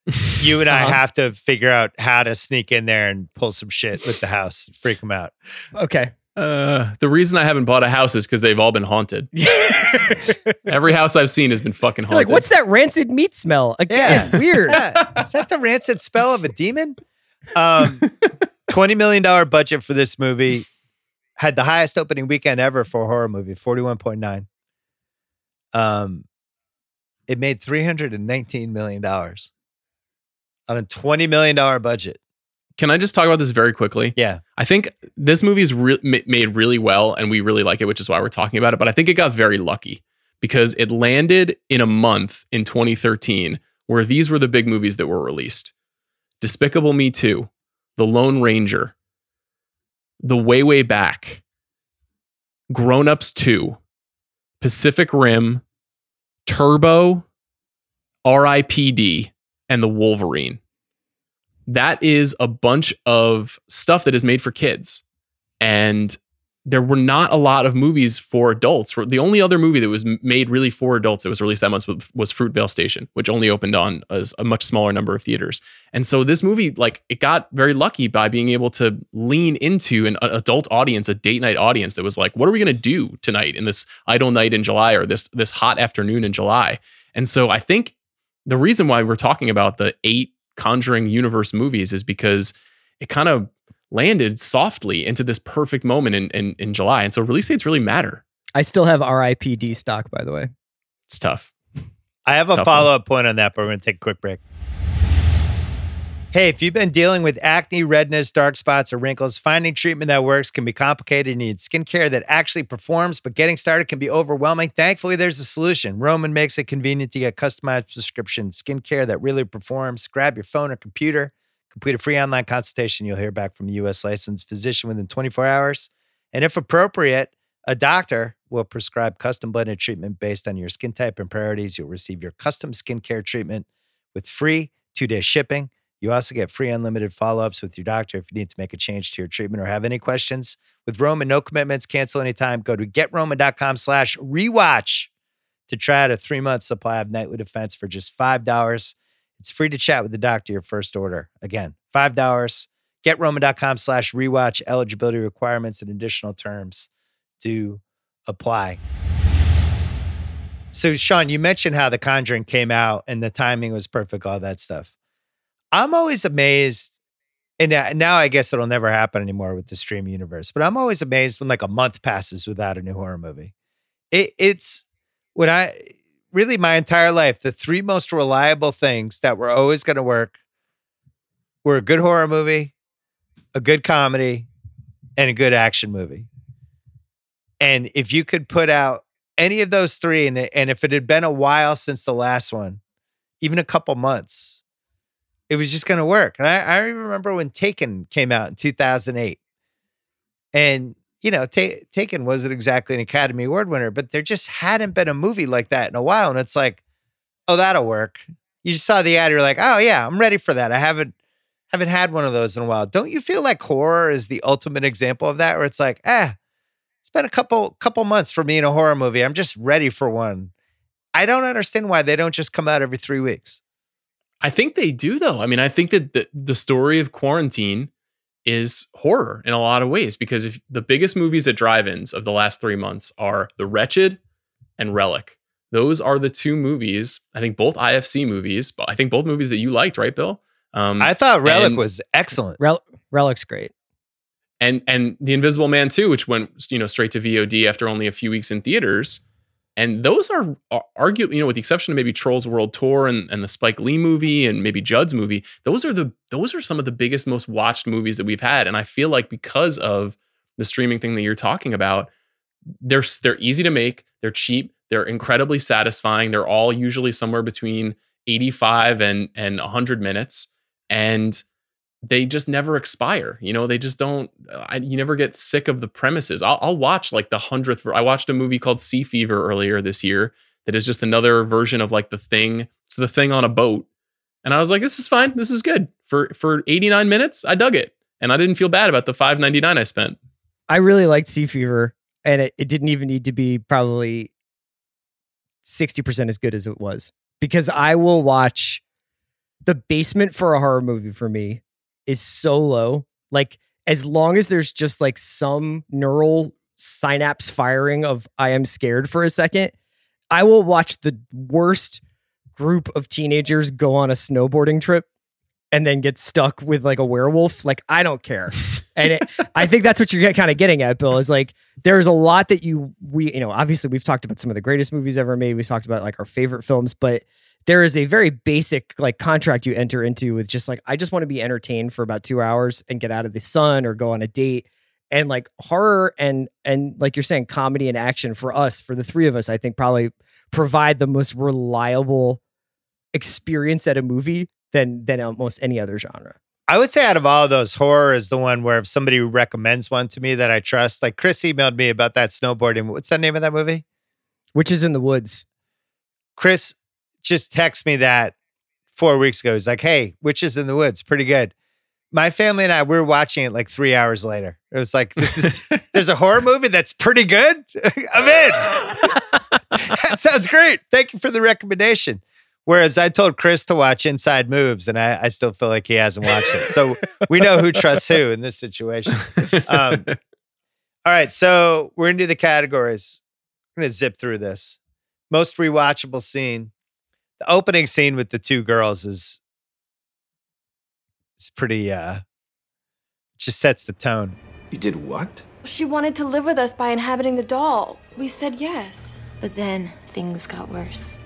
(laughs) you and i Uh-huh. have to figure out how to sneak in there and pull some shit with the house freak him out Okay. Uh, the reason I haven't bought a house is because they've all been haunted. (laughs) Every house I've seen has been fucking You're like, what's that rancid meat smell? Again, (laughs) weird. Yeah. Is that the rancid spell of a demon? Um, (laughs) $20 million budget for this movie. Had the highest opening weekend ever for a horror movie, 41.9. Um, it made $319 million on a $20 million budget. Can I just talk about this very quickly? Yeah. I think this movie is re- made really well, and we really like it, which is why we're talking about it. But I think it got very lucky because it landed in a month in 2013 where these were the big movies that were released: Despicable Me 2, The Lone Ranger, The Way Way Back, Grown Ups 2, Pacific Rim, Turbo, R.I.P.D., and The Wolverine that is a bunch of stuff that is made for kids. And there were not a lot of movies for adults. The only other movie that was made really for adults that was released that month was, Fruitvale Station, which only opened on a, a much smaller number of theaters. And so this movie, like, it got very lucky by being able to lean into an adult audience, a date night audience that was like, what are we going to do tonight in this idle night in July or this this hot afternoon in July? And so I think the reason why we're talking about the eight Conjuring universe movies is because it kind of landed softly into this perfect moment in, in, in July. And so release dates really matter. I still have RIPD stock, by the way. It's tough. I have a follow up point on that, but we're going to take a quick break. Hey, if you've been dealing with acne, redness, dark spots, or wrinkles, finding treatment that works can be complicated. You need skincare that actually performs, but getting started can be overwhelming. Thankfully, there's a solution. Roman makes it convenient to get customized prescription skincare that really performs. Grab your phone or computer, complete a free online consultation. You'll hear back from a U.S. licensed physician within 24 hours. And if appropriate, a doctor will prescribe custom blended treatment based on your skin type and priorities. You'll receive your custom skincare treatment with free two day shipping. You also get free unlimited follow ups with your doctor if you need to make a change to your treatment or have any questions. With Roman, no commitments, cancel anytime. Go to getroman.com slash rewatch to try out a three month supply of nightly defense for just $5. It's free to chat with the doctor your first order. Again, $5. Getroman.com slash rewatch. Eligibility requirements and additional terms do apply. So, Sean, you mentioned how The Conjuring came out and the timing was perfect, all that stuff. I'm always amazed, and now- I guess it'll never happen anymore with the stream universe, but I'm always amazed when like a month passes without a new horror movie. It, it's when I really my entire life, the three most reliable things that were always going to work were a good horror movie, a good comedy, and a good action movie. And if you could put out any of those three, and, and if it had been a while since the last one, even a couple months, it was just going to work. And I, I remember when Taken came out in 2008. And, you know, Ta- Taken wasn't exactly an Academy Award winner, but there just hadn't been a movie like that in a while. And it's like, oh, that'll work. You just saw the ad, you're like, oh yeah, I'm ready for that. I haven't haven't had one of those in a while. Don't you feel like horror is the ultimate example of that? Where it's like, eh, it's been a couple couple months for me in a horror movie. I'm just ready for one. I don't understand why they don't just come out every three weeks. I think they do though. I mean, I think that the, the story of quarantine is horror in a lot of ways because if the biggest movies at drive-ins of the last 3 months are The Wretched and Relic. Those are the two movies, I think both IFC movies, but I think both movies that you liked, right, Bill? Um, I thought Relic and- was excellent. Rel- Relic's great. and and the Invisible Man too, which went you know straight to VOD after only a few weeks in theaters. And those are, uh, are arguably, you know, with the exception of maybe Trolls World Tour and, and the Spike Lee movie and maybe Judd's movie, those are the those are some of the biggest, most watched movies that we've had. And I feel like because of the streaming thing that you're talking about, they're they're easy to make, they're cheap, they're incredibly satisfying. They're all usually somewhere between 85 and and 100 minutes, and they just never expire. You know, they just don't. I, you never get sick of the premises. I'll, I'll watch like the hundredth. I watched a movie called Sea Fever earlier this year that is just another version of like the thing. It's the thing on a boat, and I was like, this is fine. This is good for for 89 minutes. I dug it, and I didn't feel bad about the 5.99 I spent. I really liked Sea Fever, and it, it didn't even need to be probably 60% as good as it was because I will watch the basement for a horror movie for me is so low. Like, as long as there's just like some neural synapse firing of I am scared for a second, I will watch the worst group of teenagers go on a snowboarding trip and then get stuck with like a werewolf. Like, I don't care. And it, (laughs) I think that's what you're kind of getting at, Bill, is like there's a lot that you, we, you know, obviously we've talked about some of the greatest movies ever made. We talked about like our favorite films, but there is a very basic like contract you enter into with just like, I just want to be entertained for about two hours and get out of the sun or go on a date. And like horror and, and like you're saying, comedy and action for us, for the three of us, I think probably provide the most reliable experience at a movie than, than almost any other genre. I would say out of all of those, horror is the one where if somebody recommends one to me that I trust, like Chris emailed me about that snowboarding. What's the name of that movie? Which is in the woods. Chris just texted me that four weeks ago. He's like, "Hey, Witches in the Woods, pretty good." my family and I we were watching it like three hours later. It was like this is (laughs) there's a horror movie that's pretty good. (laughs) I'm in. (laughs) that sounds great. Thank you for the recommendation. Whereas I told Chris to watch Inside Moves, and I, I still feel like he hasn't watched it. So we know who trusts who in this situation. Um, all right, so we're gonna do the categories. I'm gonna zip through this. Most rewatchable scene. The opening scene with the two girls is it's pretty uh just sets the tone. You did what? She wanted to live with us by inhabiting the doll. We said yes. But then things got worse.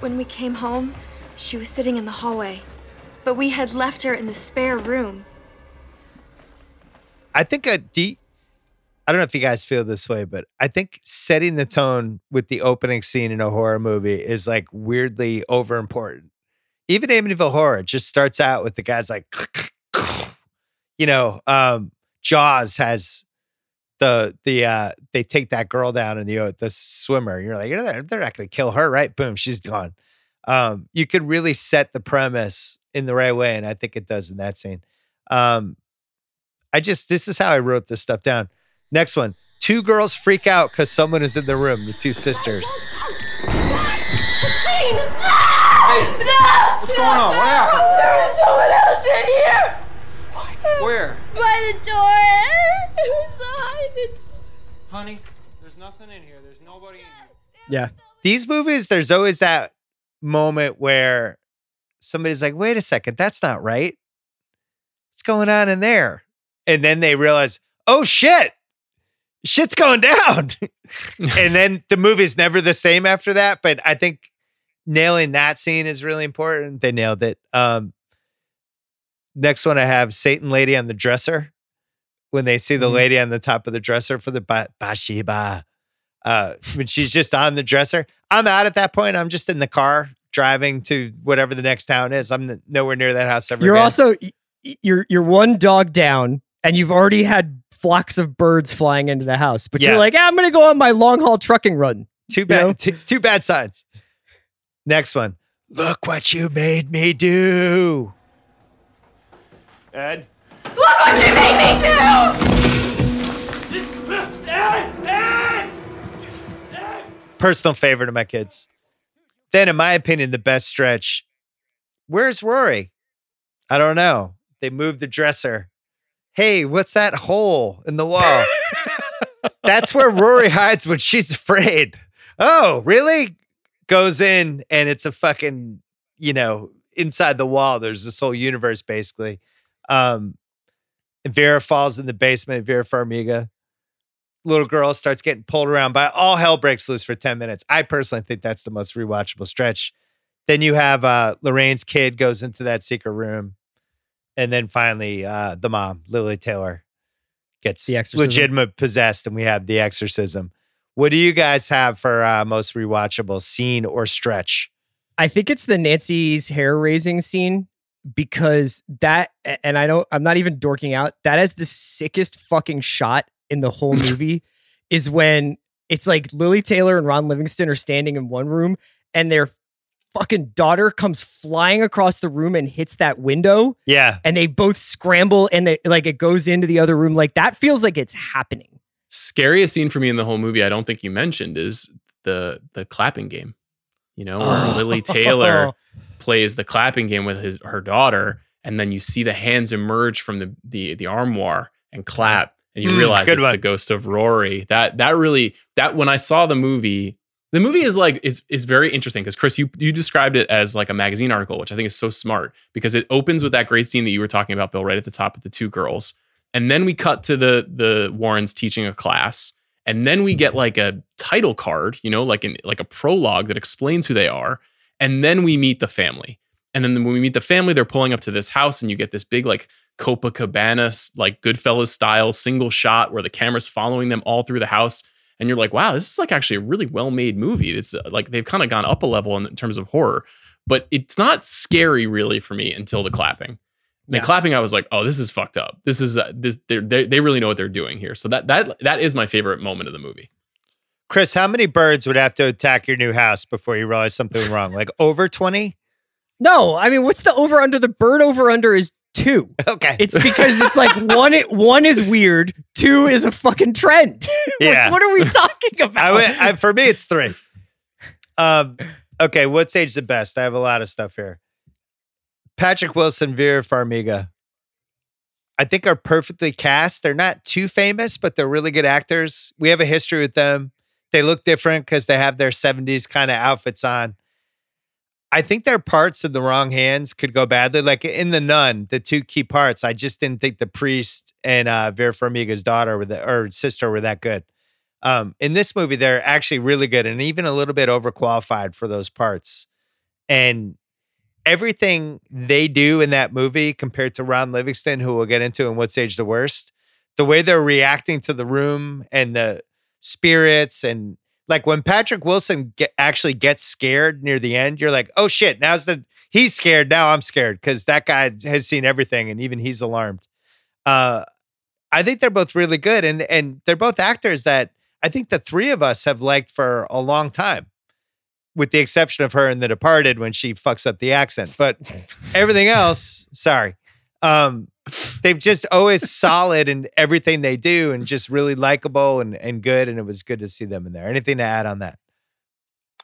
When we came home, she was sitting in the hallway. But we had left her in the spare room. I think a deep I don't know if you guys feel this way, but I think setting the tone with the opening scene in a horror movie is like weirdly over important. Even Amityville Horror just starts out with the guys like, (sniffs) you know, um, Jaws has the the uh they take that girl down in the uh, the swimmer. You're like, they're, they're not going to kill her, right? Boom, she's gone. Um, you could really set the premise in the right way, and I think it does in that scene. Um, I just this is how I wrote this stuff down. Next one. Two girls freak out because someone is in the room, the two sisters. What's going on? What happened? Oh, there was someone else in here! What? Where? By the door! It was behind the door. Honey, there's nothing in here. There's nobody in here. Yeah. These movies, there's always that moment where somebody's like, wait a second, that's not right. What's going on in there? And then they realize, oh shit, shit's going down. (laughs) and (laughs) then the movie's never the same after that. But I think nailing that scene is really important. They nailed it. Um, next one I have Satan Lady on the dresser. When they see the Mhm. lady on the top of the dresser for the ba- Bathsheba, uh, when she's just on the dresser, I'm out at that point. I'm just in the car driving to whatever the next town is. I'm nowhere near that house ever. You're again. also you're you're one dog down, and you've already had flocks of birds flying into the house. But Yeah. you're like, ah, I'm gonna go on my long haul trucking run. Two bad, know? two, two bad signs. Next one. Look what you made me do. Ed. Look what you made me do! Personal favorite of my kids. Then, in my opinion, the best stretch. Where's Rory? I don't know. They moved the dresser. Hey, what's that hole in the wall? (laughs) That's where Rory hides when she's afraid. Oh, really? Goes in and it's a fucking, you know, inside the wall. There's this whole universe basically. Um, Vera falls in the basement. Vera Farmiga, little girl starts getting pulled around by all hell breaks loose for 10 minutes. I personally think that's the most rewatchable stretch. Then you have uh, Lorraine's kid goes into that secret room. And then finally, uh, the mom, Lili Taylor, gets The exorcism. legitimate possessed, and we have the exorcism. What do you guys have for uh, most rewatchable scene or stretch? I think it's the Nancy's hair raising scene because that, and I don't, I'm not even dorking out. That is the sickest fucking shot in the whole (laughs) movie. is when it's like Lili Taylor and Ron Livingston are standing in one room, and their fucking daughter comes flying across the room and hits that window, Yeah. and they both scramble, and they like it goes into the other room. Like that feels like it's happening. Scariest scene for me in the whole movie, I don't think you mentioned, is the the clapping game. You know, where Oh. (laughs) Lili Taylor plays the clapping game with his her daughter, and then you see the hands emerge from the the the armoire and clap, and you Mm, realize good it's one. the ghost of Rory. That that really that when I saw the movie, the movie is like is is very interesting because Chris, you you described it as like a magazine article, which I think is so smart because it opens with that great scene that you were talking about, Bill, right at the top with the two girls, and then we cut to the the Warrens teaching a class, and then we get like a title card, you know, like an like a prologue that explains who they are, and then we meet the family, and then when we meet the family, they're pulling up to this house, and you get this big like Copacabana like Goodfellas style single shot where the camera's following them all through the house. And you're like, wow, this is like actually a really well made movie. It's uh, like they've kind of gone up a level in, in terms of horror, but it's not scary really for me until the clapping. The Yeah. clapping, I was like, oh, this is fucked up. This is uh, this they're, they they really know what they're doing here. So that that that is my favorite moment of the movie. Chris, how many birds would have to attack your new house before you realize something wrong? Like over 20? No, I mean, what's the over under? The bird over under is two. Okay. It's because it's like (laughs) one one is weird, two is a fucking trend. (laughs) Like, Yeah. what are we talking about? I, I, for me, it's three. Um, okay, what's age the best? I have a lot of stuff here. Patrick Wilson, Vera Farmiga. I think are perfectly cast. They're not too famous, but they're really good actors. We have a history with them. They look different because they have their 70s kind of outfits on. I think their parts in the wrong hands could go badly. Like in The Nun, the two key parts, I just didn't think the priest and uh, Vera Farmiga's daughter were the, or sister were that good. Um, in this movie, they're actually really good and even a little bit overqualified for those parts. And everything they do in that movie compared to Ron Livingston, who we'll get into in What's Age the Worst, the way they're reacting to the room and the spirits and like when Patrick Wilson get, actually gets scared near the end, you're like, oh shit, now's the he's scared. Now I'm scared because that guy has seen everything and even he's alarmed. Uh, I think they're both really good and and they're both actors that I think the three of us have liked for a long time, with the exception of her in The Departed when she fucks up the accent. But everything else, sorry. Um, they've just always solid in everything they do and just really likable and, and good. And it was good to see them in there. Anything to add on that?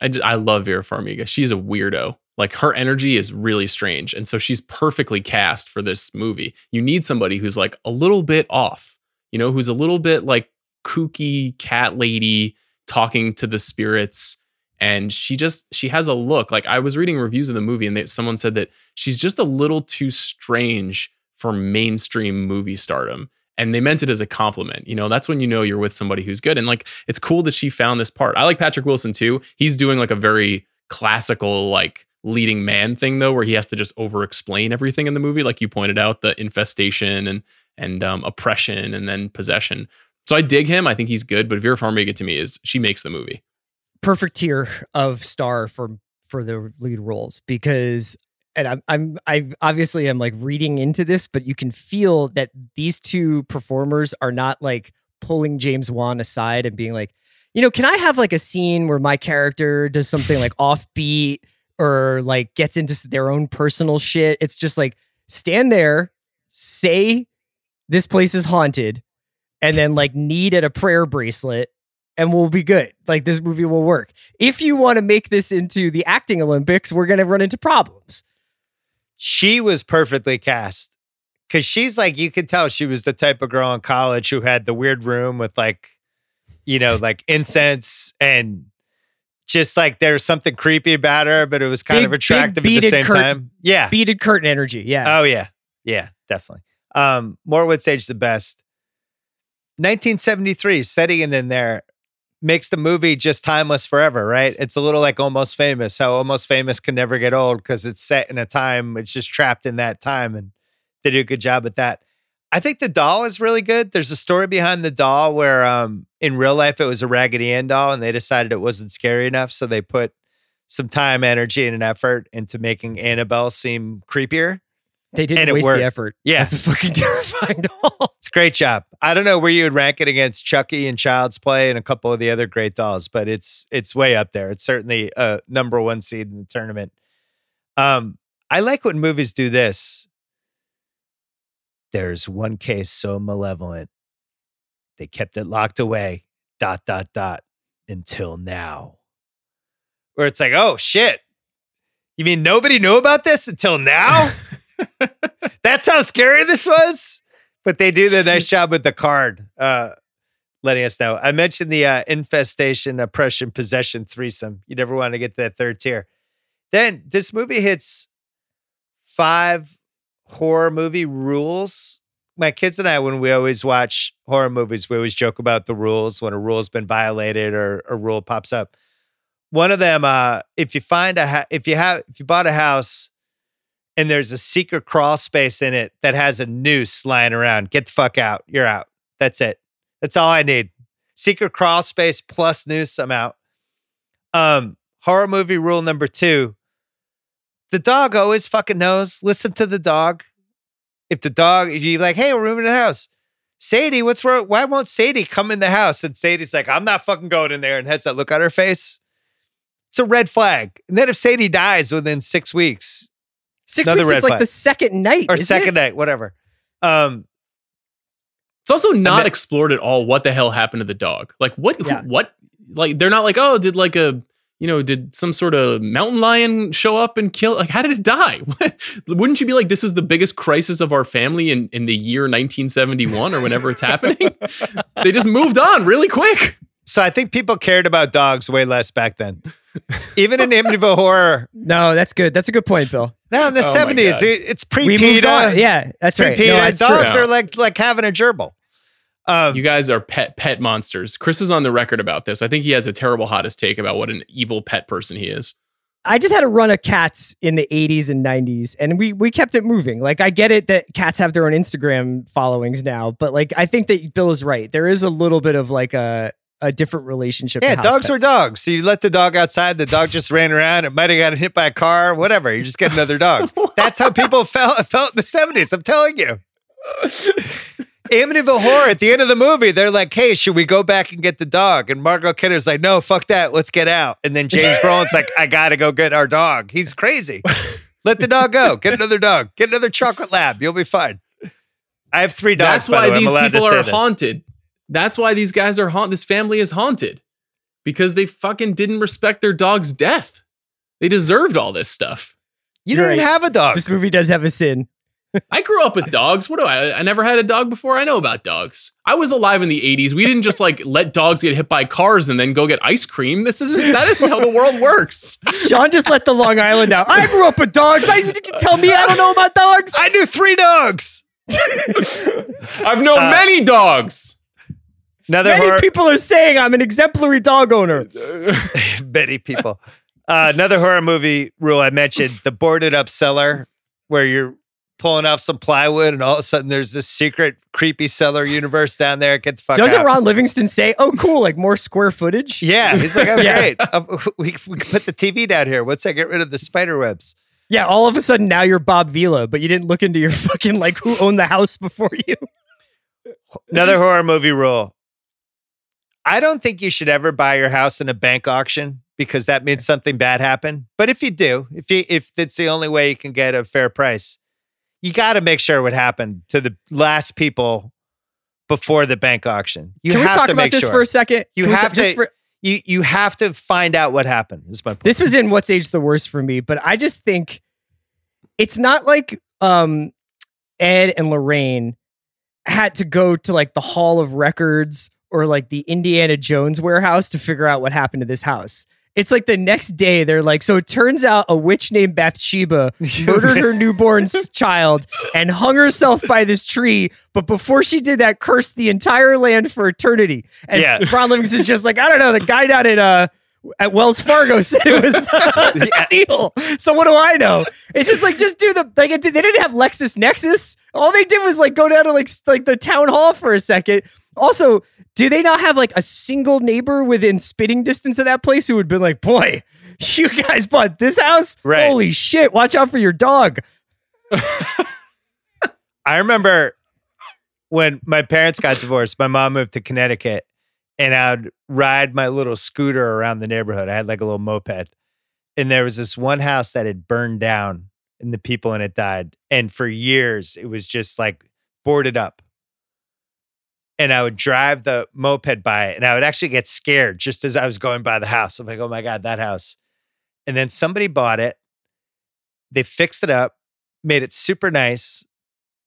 I, I love Vera Farmiga. She's a weirdo. Like her energy is really strange. And so she's perfectly cast for this movie. You need somebody who's like a little bit off, you know, who's a little bit like kooky cat lady talking to the spirits. And she just, she has a look. Like I was reading reviews of the movie and they, someone said that she's just a little too strange for mainstream movie stardom. And they meant it as a compliment. You know, that's when you know you're with somebody who's good. And like, it's cool that she found this part. I like Patrick Wilson too. He's doing like a very classical, like, leading man thing though where he has to just over explain everything in the movie like you pointed out the infestation and and um, oppression and then possession so i dig him i think he's good but vera farmiga to me is she makes the movie perfect tier of star for for the lead roles because and I'm I'm I obviously am like reading into this, but you can feel that these two performers are not like pulling James Wan aside and being like, you know, can I have like a scene where my character does something like (laughs) offbeat or like gets into their own personal shit? It's just like stand there, say this place is haunted, and then like knead at a prayer bracelet and we'll be good. Like this movie will work. If you want to make this into the acting Olympics, we're going to run into problems. She was perfectly cast because she's like, you could tell she was the type of girl in college who had the weird room with like, you know, like incense and just like there's something creepy about her, but it was kind Big- of attractive at the same curtain. time. Yeah. Beaded curtain energy. Yeah. Oh yeah, yeah, definitely. Um, Morwood Age the best. 1973, setting it in there makes the movie just timeless forever, right? It's a little like Almost Famous. How Almost Famous can never get old because it's set in a time. It's just trapped in that time, and they do a good job at that. I think the doll is really good. There's a story behind the doll where, um, in real life, it was a Raggedy Ann doll, and they decided it wasn't scary enough, so they put some time, energy, and an effort into making Annabelle seem creepier. They didn't and it waste worked. the effort. Yeah. That's a fucking (laughs) terrifying doll. It's a great job. I don't know where you would rank it against Chucky and Child's Play and a couple of the other great dolls, but it's it's way up there. It's certainly a number one seed in the tournament. Um, I like when movies do this. There's one case so malevolent, they kept it locked away. Dot dot dot until now. Where it's like, oh shit. You mean nobody knew about this until now? (laughs) (laughs) That's how scary this was. But they do the nice job with the card, uh, letting us know. I mentioned the uh, infestation, oppression, possession threesome. You never want to get to that third tier. Then this movie hits five horror movie rules. My kids and I, when we always watch horror movies, we always joke about the rules when a rule's been violated or a rule pops up. One of them, uh, if you find a, ha- if you have, if you bought a house and there's a secret crawl space in it that has a noose lying around, get the fuck out. You're out. That's it. That's all I need. Secret crawl space plus noose. I'm out. Um, horror movie rule number two: the dog always fucking knows. Listen to the dog. If the dog, if you like, hey, we're moving to the house. Sadie, what's wrong? Why won't Sadie come in the house? And Sadie's like, I'm not fucking going in there and has that look on her face. It's a red flag. And then if Sadie dies within six weeks Six Another weeks red is like flag. the second night. or second it? night, whatever. Um, It's also not then- explored at all what the hell happened to the dog. Like what who- what like they're not like, "Oh, did like a you know, did some sort of mountain lion show up and kill like how did it die? (laughs) Wouldn't you be like this is the biggest crisis of our family in in the year 1971 or whenever it's happening? (laughs) they just moved on really quick. so I think people cared about dogs way less back then. Even in Amityville Horror. (laughs) No, that's good. That's a good point, Bill. Now in the Oh 70s, God. it, it's pre PETA. Yeah, that's right. Pre No, PETA. that's. Dogs true. are like like having a gerbil. Um, You guys are pet pet monsters. Chris is on the record about this. I think he has a terrible hottest take about what an evil pet person he is. I just had a run of cats in the 80s and 90s, and we we kept it moving. Like I get it that cats have their own Instagram followings now, but like I think that Bill is right. There is a little bit of like a a different relationship. yeah, house dogs were pets. dogs. So you let the dog outside, the dog just ran around. It might have gotten hit by a car, whatever. You just get another dog. (laughs) That's how people felt felt in the 70s. I'm telling you. Amityville Horror at the end of the movie, they're like, hey, should we go back and get the dog? And Margot Kidder's like, no, fuck that. Let's get out. And then James (laughs) Brolin's like, I got to go get our dog. He's crazy. Let the dog go. Get another dog. Get another chocolate lab. You'll be fine. I have three dogs, That's by the why way. I'm these people to say are this. haunted. That's why these guys are haunted. This family is haunted because they fucking didn't respect their dog's death. They deserved all this stuff. You You're don't even have a dog. This movie does have a sin. (laughs) I grew up with dogs. What do I? I never had a dog before. I know about dogs. I was alive in the '80s. We didn't just like let dogs get hit by cars and then go get ice cream. This isn't. That isn't how the world works. (laughs) Sean just let the Long Island out. I grew up with dogs. I you can tell me I don't know about dogs. I knew three dogs. (laughs) I've known Uh, many dogs. Another Many horror. people are saying I'm an exemplary dog owner. (laughs) many people. Uh, another horror movie rule I mentioned: the boarded up cellar, where you're pulling off some plywood, and all of a sudden there's this secret, creepy cellar universe down there. Get the fuck Doesn't out. Ron Livingston say, "Oh, cool, like more square footage"? yeah, he's like, I'm (laughs) Yeah. great. Uh, (laughs) we, we can put the TV down here. Once I get rid of the spider webs. Yeah, all of a sudden now you're Bob Vila, but you didn't look into your fucking like who owned the house before you. Another horror movie rule. I don't think you should ever buy your house in a bank auction because that means something bad happened. But if you do, if you if it's the only way you can get a fair price, you got to make sure what happened to the last people before the bank auction. You Can we have talk to about make this sure. for a second? You Can have to- for- you you have to find out what happened. Is my point. this was in what's aged the worst for me, but I just think it's not like um Ed and Lorraine had to go to like the Hall of Records or like the Indiana Jones warehouse to figure out what happened to this house. It's like the next day they're like, so it turns out a witch named Bathsheba (laughs) murdered her newborn child and hung herself by this tree. But before she did that, cursed the entire land for eternity. And Yeah. Ron Livingston's just like, I don't know. The guy down at uh at Wells Fargo (laughs) said it was uh, a steal. So what do I know? It's just like just do the like it, they didn't have LexisNexis. All they did was like go down to like like the town hall for a second. Also, do they not have like a single neighbor within spitting distance of that place who would be like, boy, (laughs) you guys bought this house? Right. Holy shit! Watch out for your dog. (laughs) I remember when my parents got divorced, my mom moved to Connecticut and I'd ride my little scooter around the neighborhood. I had like a little moped. And there was this one house that had burned down and the people in it died. And for years, it was just like boarded up. And I would drive the moped by it and I would actually get scared just as I was going by the house. I'm like, oh my God, that house. And then somebody bought it. They fixed it up, made it super nice.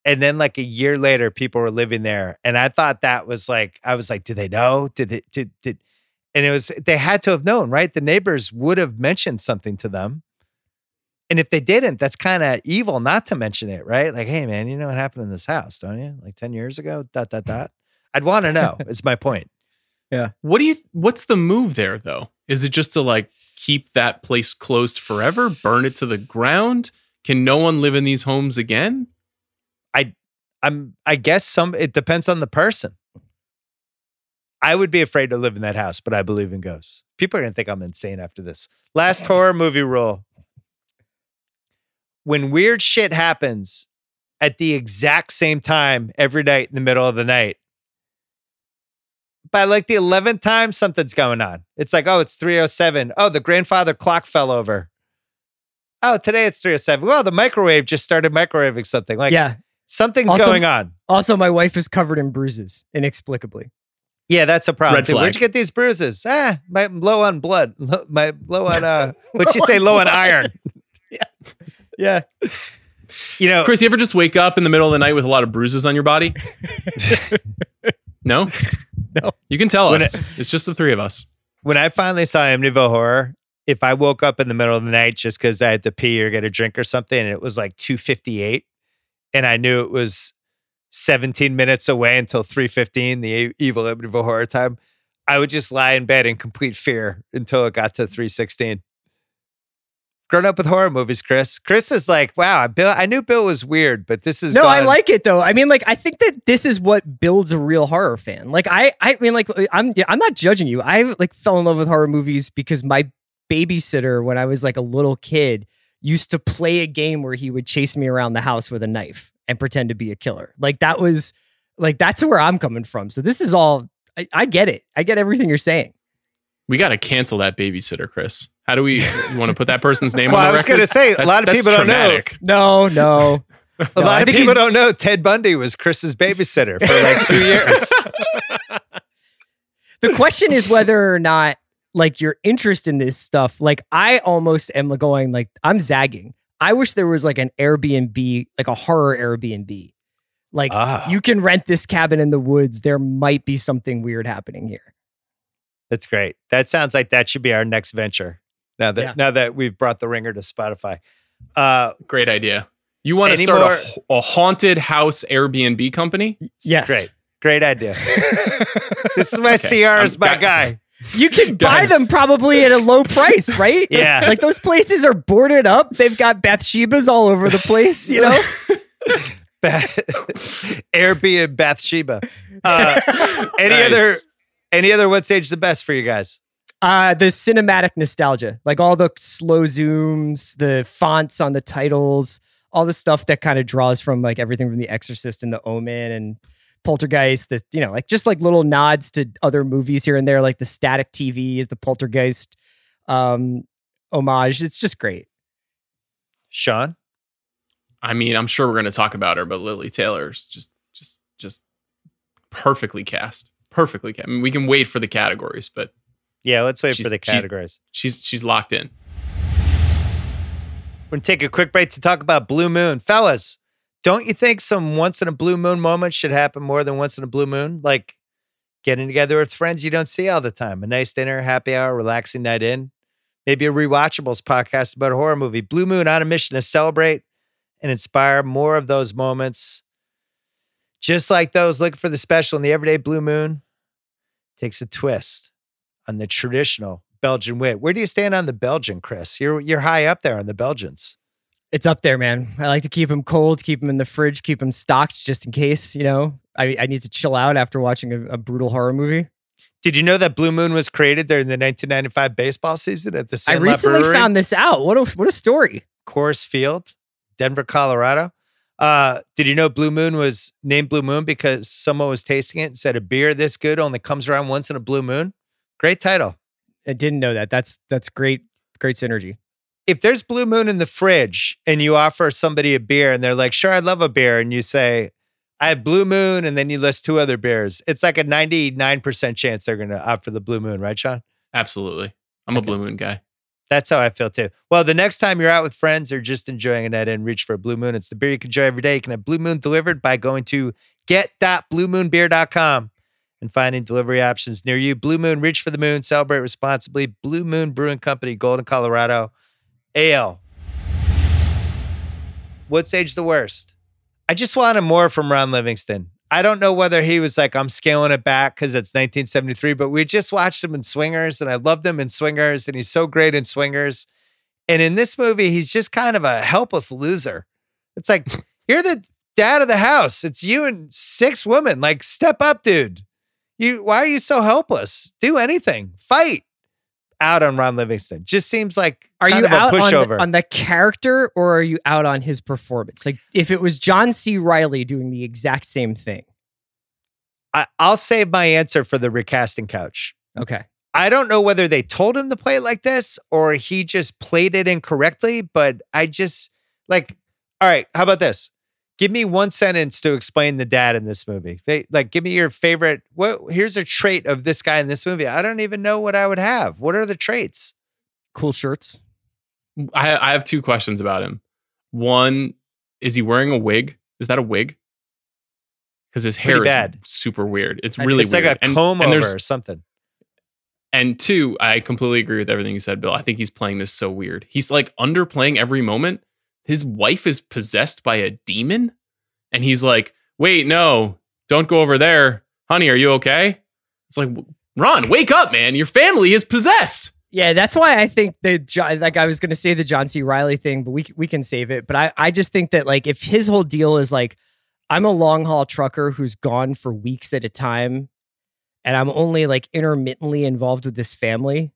And then like a year later, people were living there. And I thought that was like, I was like, did they know? Did it did did and it was they had to have known, right? The neighbors would have mentioned something to them. And if they didn't, that's kind of evil not to mention it, right? Like, hey man, you know what happened in this house, don't you? Like 10 years ago, dot, dot, mm. dot. I'd want to (laughs) know, is my point. Yeah. What do you? What's the move there though? Is it just to like keep that place closed forever, burn it to the ground? Can no one live in these homes again? I, I'm I guess some it depends on the person. I would be afraid to live in that house, but I believe in ghosts. People are gonna think I'm insane after this. Last (laughs) horror movie rule. When weird shit happens at the exact same time every night in the middle of the night, by like the 11th time, something's going on. It's like, oh, it's 307. Oh, the grandfather clock fell over. Oh, today it's 307. Well, the microwave just started microwaving something. Like, yeah. something's Also- going on. Also, my wife is covered in bruises inexplicably. Yeah, that's a problem. Red too. Where'd you get these bruises? Ah, my low on blood. Low, my low on uh (laughs) what'd you say? Low on iron. Yeah. Yeah. You know, Chris, you ever just wake up in the middle of the night with a lot of bruises on your body? (laughs) no? (laughs) No. You can tell When us. it's just the three of us. when I finally saw Amityville Horror, if I woke up in the middle of the night just because I had to pee or get a drink or something, and it was like 258, and I knew it was 17 minutes away until 315, the evil Amityville Horror time, I would just lie in bed in complete fear until it got to 316. Grown up with horror movies, Chris. Chris is like, wow, Bill. I knew Bill was weird, but this is no, I like it though. I mean, like, I think that this is what builds a real horror fan. Like, I, I mean, like, I'm, I'm not judging you. I like fell in love with horror movies because my babysitter, when I was like a little kid, used to play a game where he would chase me around the house with a knife and pretend to be a killer. Like, that was, like, that's where I'm coming from. So this is all. I, I get it. I get everything you're saying. We got to cancel that babysitter, Chris. How do we you want to put that person's name Well, on the I was gonna say, a lot of that's people don't know. traumatic. No, no. (laughs) A No, I lot of think people don't know Ted Bundy was Chris's babysitter for like two (laughs) years. the question is whether or not like your interest in this stuff like i almost am going like i'm zagging i wish there was like an airbnb like a horror airbnb like Ah. you can rent this cabin in the woods there might be something weird happening here That's great. That sounds like that should be our next venture. Now that Yeah. now that we've brought the ringer to Spotify. Uh Great idea. You want to start more- a, a haunted house Airbnb company? yes great. Great idea. (laughs) this is my Okay. CR is my gu- guy. you can (laughs) buy them probably at a low price (laughs) right Yeah. like those places are boarded up they've got bathshebas all over the place you know Bath- Airbnb Bathsheba. Uh, any Nice. other any other what's age the best for you guys? Uh, the cinematic nostalgia, like all the slow zooms, the fonts on the titles, all the stuff that kind of draws from like everything from The Exorcist and The Omen and Poltergeist. The you know, like just like little nods to other movies here and there, like the static TV is the Poltergeist um, homage. It's just great. Sean? I mean, I'm sure we're going to talk about her, but Lili Taylor's just, just, just perfectly cast. Perfectly. I mean, we can wait for the categories, but Yeah, let's wait for the she's- categories. she's she's locked in. We're gonna take a quick break to talk about Blue Moon. Fellas, don't you think some once in a blue moon moment should happen more than once in a blue moon? Like getting together with friends you don't see all the time. A nice dinner, happy hour, relaxing night in. Maybe a rewatchables podcast about a horror movie. Blue Moon on a mission to celebrate and inspire more of those moments. Just like those looking for the special in the everyday Blue Moon takes a twist on the traditional Belgian wit. Where do you stand on the Belgian, Chris? You're you're high up there on the Belgians. It's up there, man. I like to keep them cold, keep them in the fridge, keep them stocked just in case, you know, I, I need to chill out after watching a, a brutal horror movie. Did you know that Blue Moon was created during the 1995 baseball season at the I recently Brewery, found this out. What a what a story. Coors Field, Denver, Colorado? Uh, did you know Blue Moon was named Blue Moon because someone was tasting it and said a beer this good only comes around once in a blue moon? Great title. I didn't know that. That's that's great, great synergy. If there's Blue Moon in the fridge and you offer somebody a beer and they're like, sure, I'd love a beer, and you say, I have Blue Moon, and then you list two other beers, it's like a 99% chance they're going to opt for the Blue Moon, right, Sean? Absolutely. I'm a Blue Moon guy. That's how I feel too. Well, the next time you're out with friends or just enjoying a night in, reach for a Blue Moon. It's the beer you can enjoy every day. You can have Blue Moon delivered by going to get.bluemoonbeer.com and finding delivery options near you. Blue Moon, reach for the moon, celebrate responsibly. Blue Moon Brewing Company, Golden, Colorado. Ale. What's age the worst? I just wanted more from Ron Livingston. I don't know whether he was like, I'm scaling it back because it's 1973, but we just watched him in Swingers and I loved him in Swingers and he's so great in Swingers. And in this movie, he's just kind of a helpless loser. It's like, (laughs) you're the dad of the house. It's you and six women. Like, step up, dude. You why are you so helpless? Do anything. Fight. Out on Ron Livingston. Just seems like Are kind you of out on the, on the character or are you out on his performance? Like if it was John C. Reilly doing the exact same thing. I, I'll save my answer for the recasting couch. Okay. I don't know whether they told him to play it like this or he just played it incorrectly, but I just like, all right, how about this? Give me one sentence to explain the dad in this movie. Like, give me your favorite. What? Here's a trait of this guy in this movie. I don't even know what I would have. What are the traits? Cool shirts. I, I have two questions about him. One, is he wearing a wig? Is that a wig? Because his hair Pretty is bad. super weird. It's really it's weird. like a And- comb and over or something. And two, I completely agree with everything you said, Bill. I think he's playing this so weird. He's like underplaying every moment. His wife is possessed by a demon. And he's like, wait, no, don't go over there. Honey, are you okay? It's like, Ron, wake up, man. Your family is possessed. Yeah, that's why I think the like I was to say the John C. Reilly thing, but we we can save it. But I I just think that like if his whole deal is like I'm a long haul trucker who's gone for weeks at a time, and I'm only like intermittently involved with this family,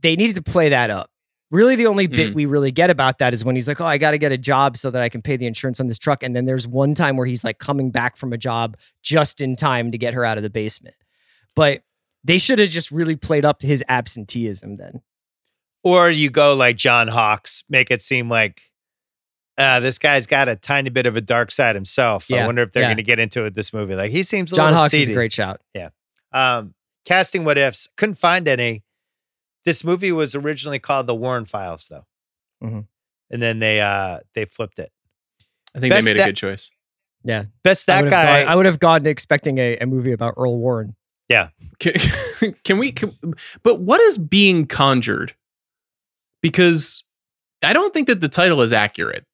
they needed to play that up. Really, the only bit Mm. we really get about that is when he's like, "Oh, I got to get a job so that I can pay the insurance on this truck," and then there's one time where he's like coming back from a job just in time to get her out of the basement. But they should have just really played up to his absenteeism then. Or you go like John Hawkes, make it seem like uh, this guy's got a tiny bit of a dark side himself. I wonder if they're yeah. going to get into it this movie. Like he seems a John little Hawkes seedy. is a great shout. Yeah. Um, casting what ifs. Couldn't find any. This movie was originally called The Warren Files, though, Mhm. and then they uh they flipped it. I think Best they made that- a good choice. Yeah, Best that would guy. gone, I would have gone expecting a, a movie about Earl Warren. Can, (laughs) can we? Can, but what is being conjured? Because I don't think that the title is accurate.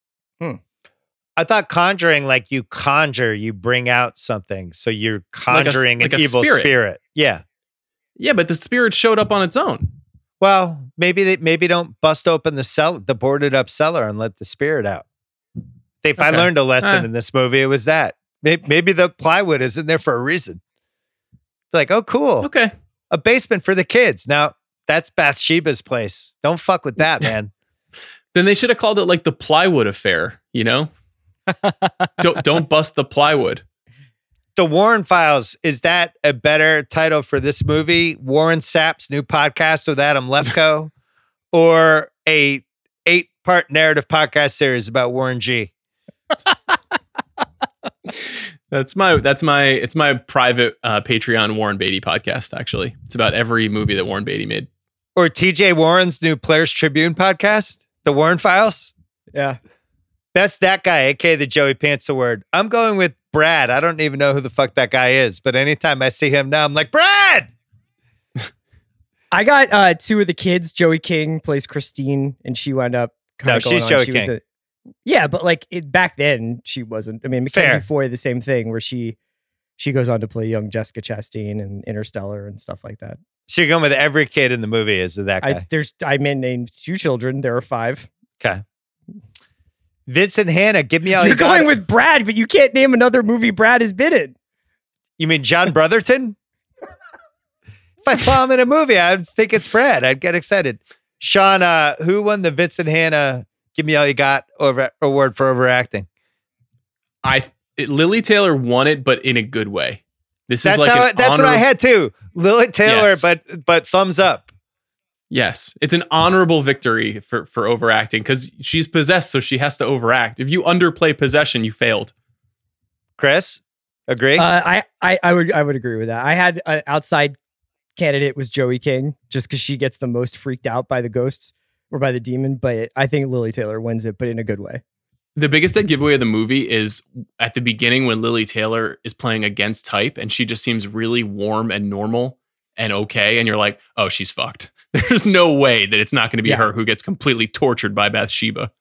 I thought conjuring, like you conjure, you bring out something. So you're Like a s- conjuring like an evil spirit. spirit. Yeah. Yeah, but the spirit showed up on its own. Well, maybe they maybe don't bust open the cell, the boarded up cellar, and let the spirit out. If I learned a lesson Eh. in this movie, it was that. Maybe, maybe the plywood is in there for a reason. Like, oh, cool, Okay. a basement for the kids. Now that's Bathsheba's place. Don't fuck with that, man. (laughs) Then they should have called it like the plywood affair. You know, (laughs) don't don't bust the plywood. The Warren Files is that a better title for this movie? Warren Sapp's new podcast with Adam Lefkoe, (laughs) or a eight part narrative podcast series about Warren G. (laughs) That's my that's my it's my private uh, Patreon Warren Beatty podcast. Actually, it's about every movie that Warren Beatty made. or TJ Warren's new Players Tribune podcast, The Warren Files. Yeah. Best that guy, aka the Joey Pants Award. I'm going with Brad. I don't even know who the fuck that guy is, but anytime I see him now, I'm like, Brad! (laughs) I got uh, two of the kids. Joey King plays Christine, and she wound up. No, she's. Joey She King. a- yeah, but like it, back then, she wasn't. I mean, Fair. Mackenzie Foy, the same thing, where she she goes on to play young Jessica Chastain and Interstellar and stuff like that. So you're going with every kid in the movie is that guy. I there's I mean, named two children. There are five. okay. Vincent Hanna, give me all You're you got. going with Brad, but you can't name another movie Brad has been in. you mean John Brotherton? if I saw him in a movie, I'd think it's Brad. I'd get excited. Sean, uh, who won the Vincent Hanna Give Me All You Got over award for overacting? I it, Lili Taylor won it, but in a good way. This That's is like how. an it- that's what I had too. Lili Taylor, Yes. but but thumbs up. Yes, it's an honorable victory for for overacting because she's possessed, so she has to overact. If you underplay possession, you failed. Chris, agree? Uh, I, I I would I would agree with that. I had an outside candidate was Joey King, just because she gets the most freaked out by the ghosts or by the demon. But I think Lili Taylor wins it, but in a good way. The biggest dead giveaway of the movie is at the beginning when Lili Taylor is playing against type and she just seems really warm and normal and okay. And you're like, oh, she's fucked. (laughs) There's no way that it's not going to be Yeah. her who gets completely tortured by Bathsheba.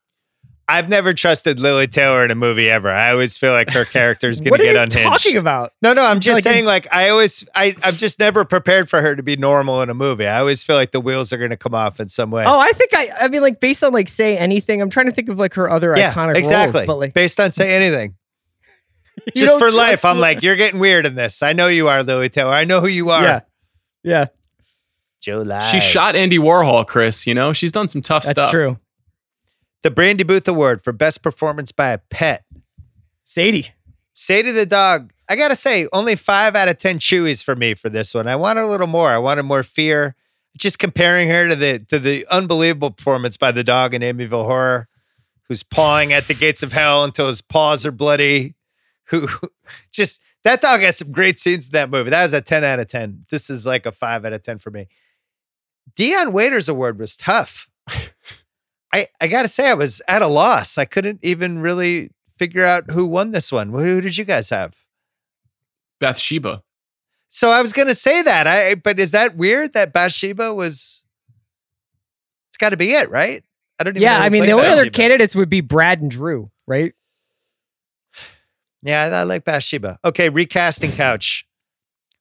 I've never trusted Lili Taylor in a movie ever. I always feel like her character is (laughs) going what to are get you unhinged. talking about? No, no, I'm just Like, saying. it's- Like I always, I, I'm just never prepared for her to be normal in a movie. I always feel like the wheels are going to come off in some way. Oh, I think I I mean like based on like say anything. I'm trying to think of like her other yeah, iconic exactly. roles, but like Based on say anything, (laughs) just for life, trust I'm Li- like, you're getting weird in this. I know you are, Lili Taylor. I know who you are. yeah, yeah, Joe lies. She shot Andy Warhol, Chris. You know, she's done some tough that's stuff. That's true. the Brandy Booth Award for best performance by a pet. Sadie, Say to the dog, I gotta say, only five out of ten chewies for me for this one. I wanted a little more. I wanted more fear. Just comparing her to the to the unbelievable performance by the dog in Amityville Horror, who's pawing at the gates of hell until his paws are bloody. Who who- just that dog has some great scenes in that movie. That was a 10 out of 10. This is like a 5 out of 10 for me. Dion Waiters award was tough. (laughs) I I gotta say, I was at a loss. I couldn't even really figure out who won this one. Who did you guys have? Bathsheba. So I was gonna say that. I but is that weird that Bathsheba was? It's got to be it, right? I don't even. Yeah, know I mean, the plays only other candidates would be Brad and Drew, right? Yeah, I, I like Bathsheba. Okay, recasting couch.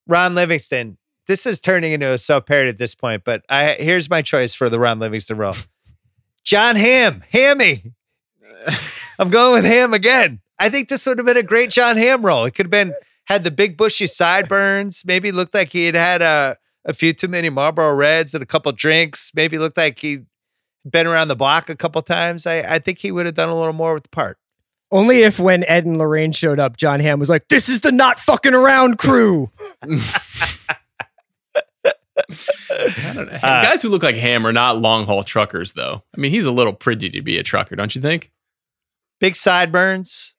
Ron Livingston. This is turning into a self parody at this point, but I here's my choice for the Ron Livingston role. John Hamm, Hammy. (laughs) I'm going with Ham again. I think this would have been a great John Hamm role. It could have been had the big bushy sideburns. Maybe looked like he had had a, a few too many Marlboro Reds and a couple drinks. Maybe looked like he'd been around the block a couple times. I, I think he would have done a little more with the part. Only if when Ed and Lorraine showed up, John Hamm was like, "This is the not fucking around crew." (laughs) I. (laughs) Guys who look like Ham are not long haul truckers, though. I mean, he's a little pretty to be a trucker, don't you think? Big sideburns.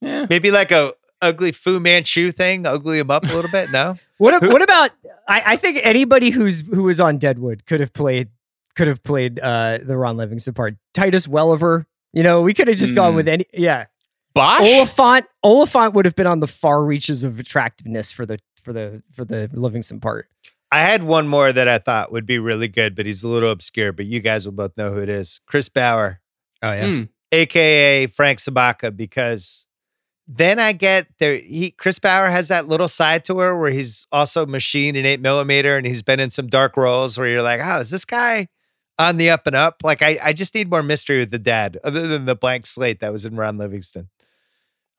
Yeah. Maybe like a ugly Fu Manchu thing, ugly him up a little bit. No, (laughs) What what about? I, I think anybody who's who was on Deadwood could have played could have played uh, the Ron Livingston part. Titus Welliver. You know, we could have just gone Hmm. with any. Yeah, Bosch? Oliphant. Oliphant would have been on the far reaches of attractiveness for the for the for the Livingston part. I had one more that I thought would be really good, but he's a little obscure. But you guys will both know who it is. Chris Bauer, Oh yeah. Hmm. aka Frank Sobotka, because then I get there. He Chris Bauer has that little side to her where he's also machined in eight millimeter, and he's been in some dark roles where you're like, oh, is this guy on the up and up? Like, I I just need more mystery with the dad, other than the blank slate that was in Ron Livingston.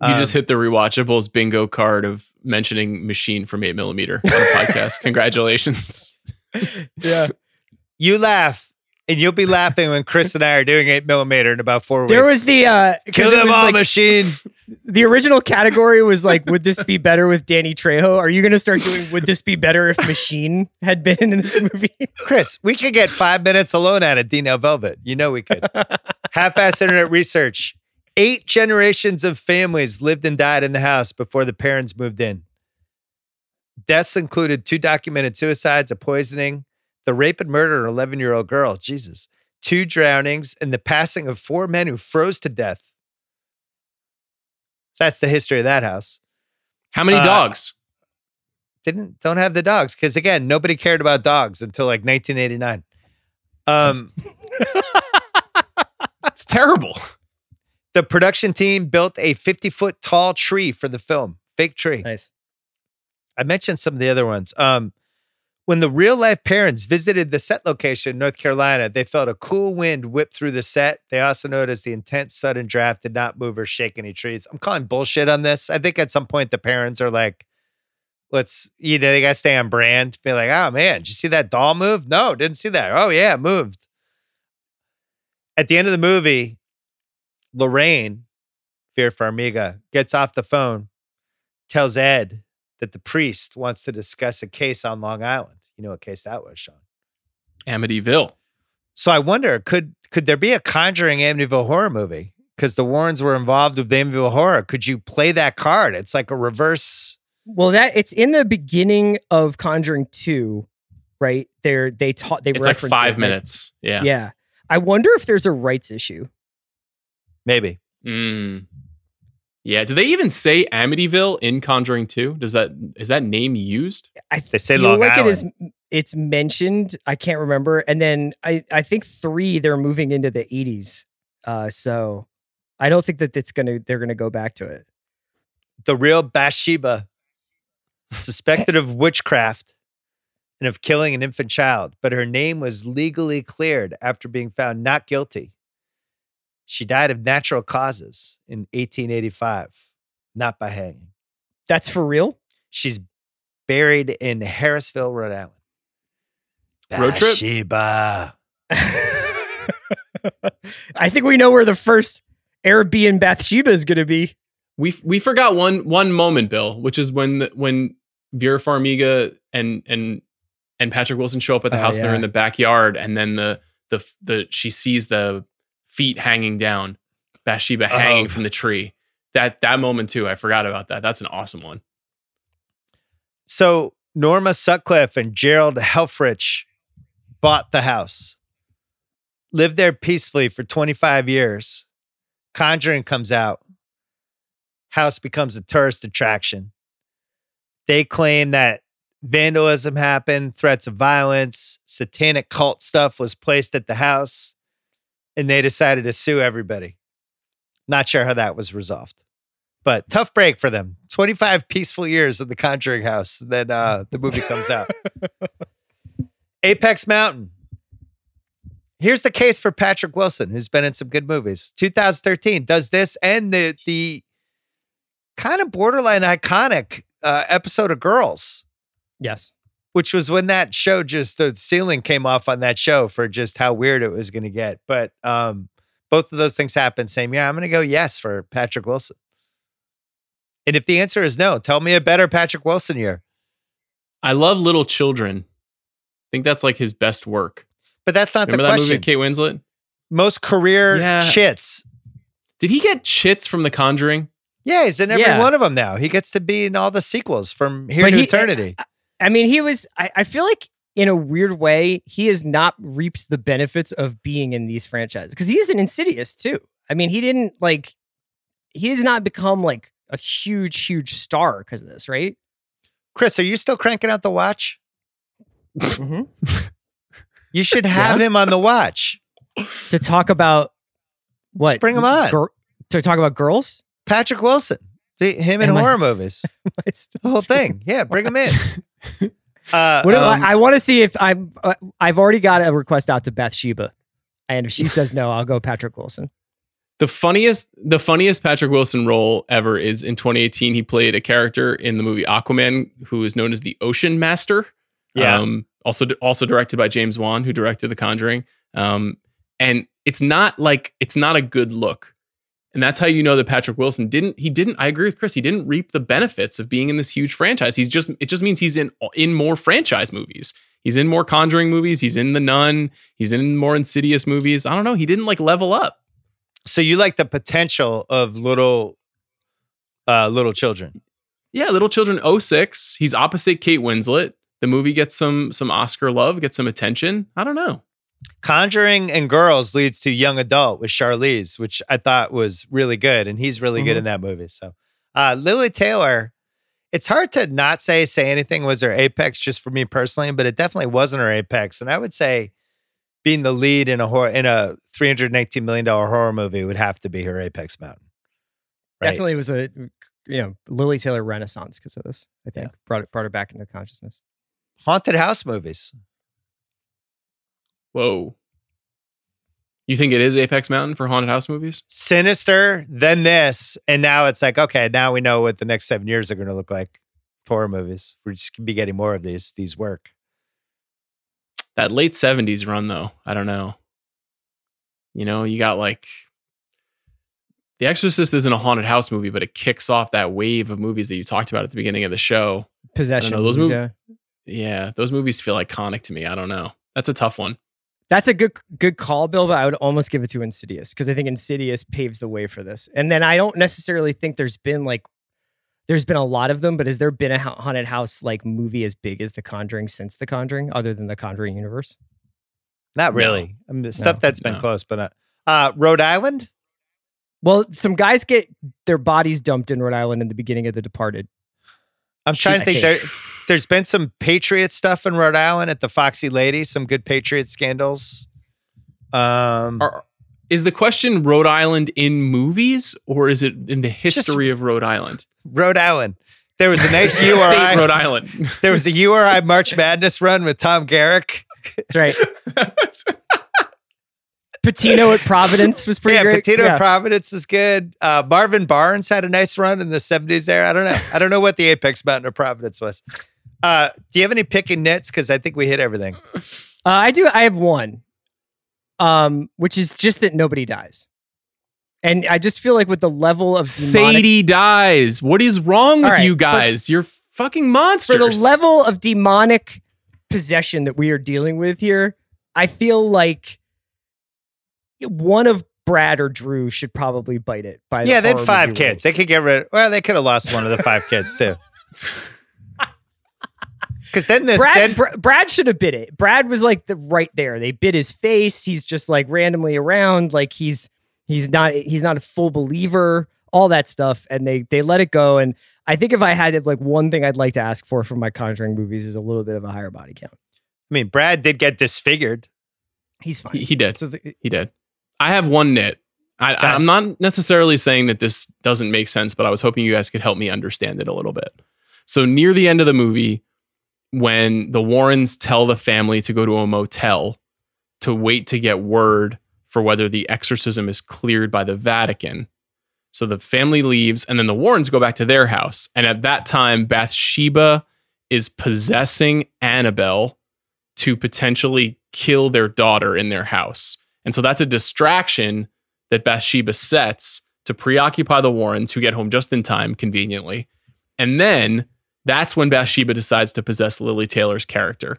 You just Um, hit the rewatchables bingo card of mentioning machine from 8 millimeter on the podcast. (laughs) Congratulations. Yeah. you laugh, and you'll be laughing when Chris and I are doing eight millimeter in about four weeks. There was the uh 'cause kill them all like- machine. (laughs) the original category was like, would this be better with Danny Trejo? Are you going to start doing, would this be better if Machine had been in this movie? (laughs) Chris, we could get five minutes alone out of Dino Velvet. You know we could. Half-ass internet research. Eight generations of families lived and died in the house before the parents moved in. Deaths included two documented suicides, a poisoning, the rape and murder of an 11-year-old girl, Jesus, two drownings, and the passing of four men who froze to death. That's the history of that house. How many Uh, dogs? didn't don't have the dogs because again nobody cared about dogs until like 1989 um (laughs) It's terrible. The production team built a 50 foot tall tree for the film. Fake tree. Nice. i mentioned some of the other ones. Um when the real life parents visited the set location in north carolina they felt a cool wind whip through the set. They also noticed the intense sudden draft did not move or shake any trees. I'm calling bullshit on this. I think at some point the parents are like let's you know they gotta stay on brand. Be like oh man did you see that doll move? No didn't see that. Oh yeah moved. At the end of the movie lorraine Vera Farmiga gets off the phone tells ed that the priest wants to discuss a case on long island you know what case that was sean Amityville. so i wonder could could there be a conjuring amityville horror movie because the warrens were involved with amityville horror could you play that card it's like a reverse Well, that it's in the beginning of Conjuring 2, right? They're, they taught, they It's like reference five it, right? minutes. Yeah. Yeah. I wonder if there's a rights issue. Maybe Mm. Yeah. Do they even say Amityville in Conjuring 2? Does that is that name used? I They say feel Long like Island. is. It's mentioned. I can't remember. And then I, I think three. They're moving into the eighties. Uh, so I don't think that it's gonna. They're gonna go back to it. the real Bathsheba, suspected of witchcraft and of killing an infant child, but her name was legally cleared after being found not guilty. She died of natural causes in 1885, not by hanging. That's for real. She's buried in Harrisville, Rhode Island. Road trip? Bathsheba. (laughs) I think we know where the first Airbnb Bathsheba is gonna be. We we forgot one one moment, Bill, which is when the, when Vera Farmiga and and and Patrick Wilson show up at the Oh, house and they're in the backyard, and then the the the she sees the feet hanging down, Bathsheba oh. hanging Oh. from the tree. That that moment too, I forgot about that. That's an awesome one. So Norma Sutcliffe and Gerald Helfrich bought the house, lived there peacefully for 25 years. Conjuring comes out. House becomes a tourist attraction. They claim that vandalism happened, threats of violence, satanic cult stuff was placed at the house, and they decided to sue everybody. Not sure how that was resolved but tough break for them. 25 peaceful years in the Conjuring house. Then uh, the movie comes out. (laughs) Apex Mountain. Here's the case for Patrick Wilson, who's been in some good movies. 2013 does this and the the kind of borderline iconic uh, episode of Girls, Yes. Which was when that show just the ceiling came off on that show for just how weird it was going to get. But um, both of those things happened same year. I'm going to go yes for Patrick Wilson. And if the answer is no, tell me a better Patrick Wilson year. I love Little Children. I think that's like his best work. But that's not Remember the that question. movie with Kate Winslet? Most career Yeah. chits. Did he get chits from The Conjuring? Yeah, he's in every Yeah. one of them now. He gets to be in all the sequels from here But to he- eternity. I mean, he was. I, I feel like in a weird way, he has not reaped the benefits of being in these franchises because he is an Insidious too. I mean, he didn't like. He has not become like a huge, huge star because of this, right? Chris, are you still cranking out the watch? Mhm. (laughs) You should have him on the watch. to talk about what? Just bring him on. Gir- to talk about girls. Patrick Wilson, the, him in I- horror movies, (laughs) the whole thing. Yeah, bring him in. (laughs) (laughs) Uh, What Um, I, I want to see if I'm. Uh, I've already got a request out to Beth Bathsheba, and if she (laughs) says no, I'll go Patrick Wilson. The funniest, the funniest Patrick Wilson role ever is in 2018. He played a character in the movie Aquaman, who is known as the Ocean Master. Yeah. Um, also, also directed by James Wan, who directed The Conjuring. Um, and it's not like it's not a good look, and that's how you know that Patrick Wilson didn't. He didn't. I agree with Chris. He didn't reap the benefits of being in this huge franchise. He's just. It just means he's in in more franchise movies. He's in more Conjuring movies. He's in The Nun. He's in more Insidious movies. I don't know. He didn't like level up. so you like the potential of little, uh, little children? Yeah, Little Children 06. He's opposite Kate Winslet. The movie gets some some Oscar love, gets some attention. I don't know. Conjuring and Girls leads to Young Adult with Charlize, which I thought was really good, and he's really good in that movie. So, uh, Lili Taylor, it's hard to not say say anything was her apex just for me personally, but it definitely wasn't her apex, and I would say being the lead in a horror in a three hundred nineteen million dollar horror movie would have to be her apex mountain. Right? Definitely was a you know Lili Taylor renaissance because of this. I think brought it brought her back into consciousness. haunted house movies. Whoa. You think it is Apex Mountain for haunted house movies? Sinister, then this, and now it's like okay, now we know what the next seven years are going to look like. Horror movies. We're just gonna be getting more of these. These work. That late 70s run though, I don't know. You know, you got like The Exorcist isn't a haunted house movie, but it kicks off that wave of movies that you talked about at the beginning of the show. Possession. those movies, movies- yeah. Yeah, those movies feel iconic to me. I don't know. That's a tough one. That's a good good call, Bill. But I would almost give it to Insidious because I think Insidious paves the way for this. And then I don't necessarily think there's been like there's been a lot of them, but has there been a haunted house like movie as big as The Conjuring since The Conjuring, other than The Conjuring universe? Not No. really. I mean, the stuff No, that's been no. close, but not. Uh, Rhode Island. Well, some guys get their bodies dumped in Rhode Island in the beginning of The Departed. I'm trying to think. think- There, there's been some Patriot stuff in Rhode Island at the Foxy Lady. Some good Patriot scandals. Um, Are, is the question Rhode Island in movies or is it in the history of Rhode Island? Rhode Island. There was a nice (laughs) State URI. Rhode Island. (laughs) There was a URI March Madness run with Tom Garrick. That's right. (laughs) Pitino at Providence was pretty good. yeah, great. Pitino yeah. Providence is good. Uh, Marvin Barnes had a nice run in the 70s there. I don't know. I don't know what the Apex Mountain of Providence was. Uh, do you have any picking nits? Because I think we hit everything. Uh, I do. I have one, um, which is just that nobody dies. And I just feel like with the level of demonic, Sadie dies. What is wrong with All right, you but- guys? You're fucking monsters. for the level of demonic possession that we are dealing with here, I feel like one of Brad or Drew should probably bite it. By the way. Yeah, they had five kids. rules. They could get rid. Well, they could have lost one of the five kids too. (laughs) Because then this, Brad, then Br- Brad should have bit it. Brad was like the right there. They bit his face. He's just like randomly around, like he's he's not he's not a full believer. All that stuff, and they they let it go. And I think if I had like one thing I'd like to ask for from my Conjuring movies is a little bit of a higher body count. I mean, Brad did get disfigured. He's fine. he, he did. So it's- He did. I have one nit. I, Okay. I'm not necessarily saying that this doesn't make sense, but I was hoping you guys could help me understand it a little bit. So near the end of the movie, when the Warrens tell the family to go to a motel to wait to get word for whether the exorcism is cleared by the Vatican. So the family leaves, and then the Warrens go back to their house. And at that time, Bathsheba is possessing Annabelle to potentially kill their daughter in their house. And so that's a distraction that Bathsheba sets to preoccupy the Warrens, who get home just in time, conveniently. And then that's when Bathsheba decides to possess Lili Taylor's character.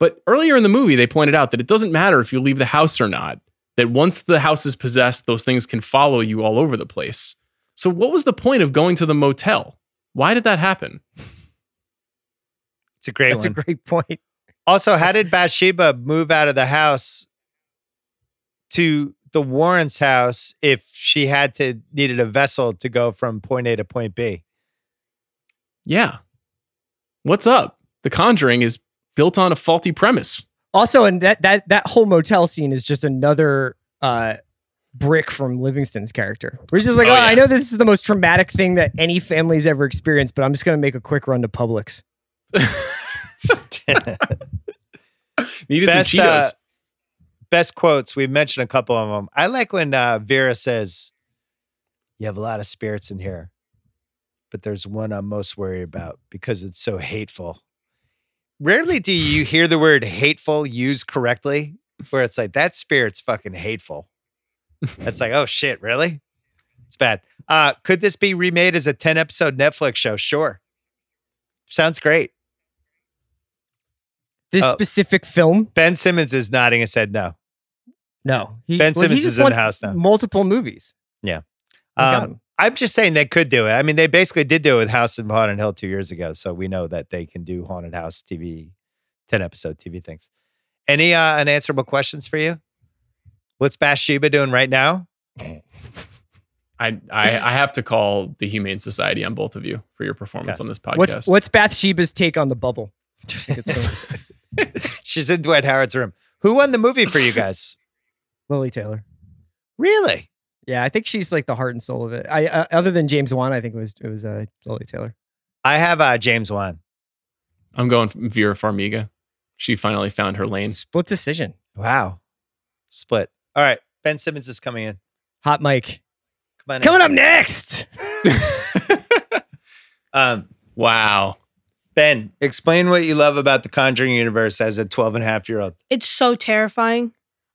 But earlier in the movie, they pointed out that it doesn't matter if you leave the house or not, that once the house is possessed, those things can follow you all over the place. So, what was the point of going to the motel? Why did that happen? It's a great That's one. a great point. also, how did Bathsheba move out of the house to the Warrens' house if she had to needed a vessel to go from point A to point B? Yeah. What's up? The Conjuring is built on a faulty premise. Also, and that that that whole motel scene is just another uh brick from Livingston's character. We're just like, Oh, oh, yeah. I know this is the most traumatic thing that any family's ever experienced, but I'm just gonna make a quick run to Publix. (laughs) (laughs) Needed Best, some Cheetos. uh, Best quotes. We've mentioned a couple of them. I like when uh, Vera says, You have a lot of spirits in here, but there's one I'm most worried about because it's so hateful. Rarely do you (sighs) hear the word hateful used correctly, where it's like, That spirit's fucking hateful. It's like, Oh shit, really? It's bad. Uh, could this be remade as a 10 episode Netflix show? Sure. Sounds great. This Oh. specific film, Ben Simmons is nodding his head no. No. He, Ben well, he Simmons just is in the wants house now. Multiple movies. Yeah. I got Um, him. I'm just saying they could do it. I mean, they basically did do it with House of Haunted Hill two years ago. So we know that they can do haunted house TV, 10 episode TV things. Any uh, unanswerable questions for you? What's Bathsheba doing right now? I, I I have to call the Humane Society on both of you for your performance on this podcast. What's what's Bathsheba's take on the bubble? (laughs) It's, She's in Dwight Howard's room. Who won the movie for you guys? Lili Taylor. really? Yeah, I think she's like the heart and soul of it. I uh, other than James Wan, I think it was it was uh, Lili Taylor. I have uh, James Wan. I'm going Vera Farmiga. She finally found her lane. Split decision. Wow. Split. All right. Ben Simmons is coming in. Hot mic. Come on in. Coming up next. (laughs) Um, wow. ben, explain what you love about the Conjuring universe as a 12 and a half year old. It's so terrifying.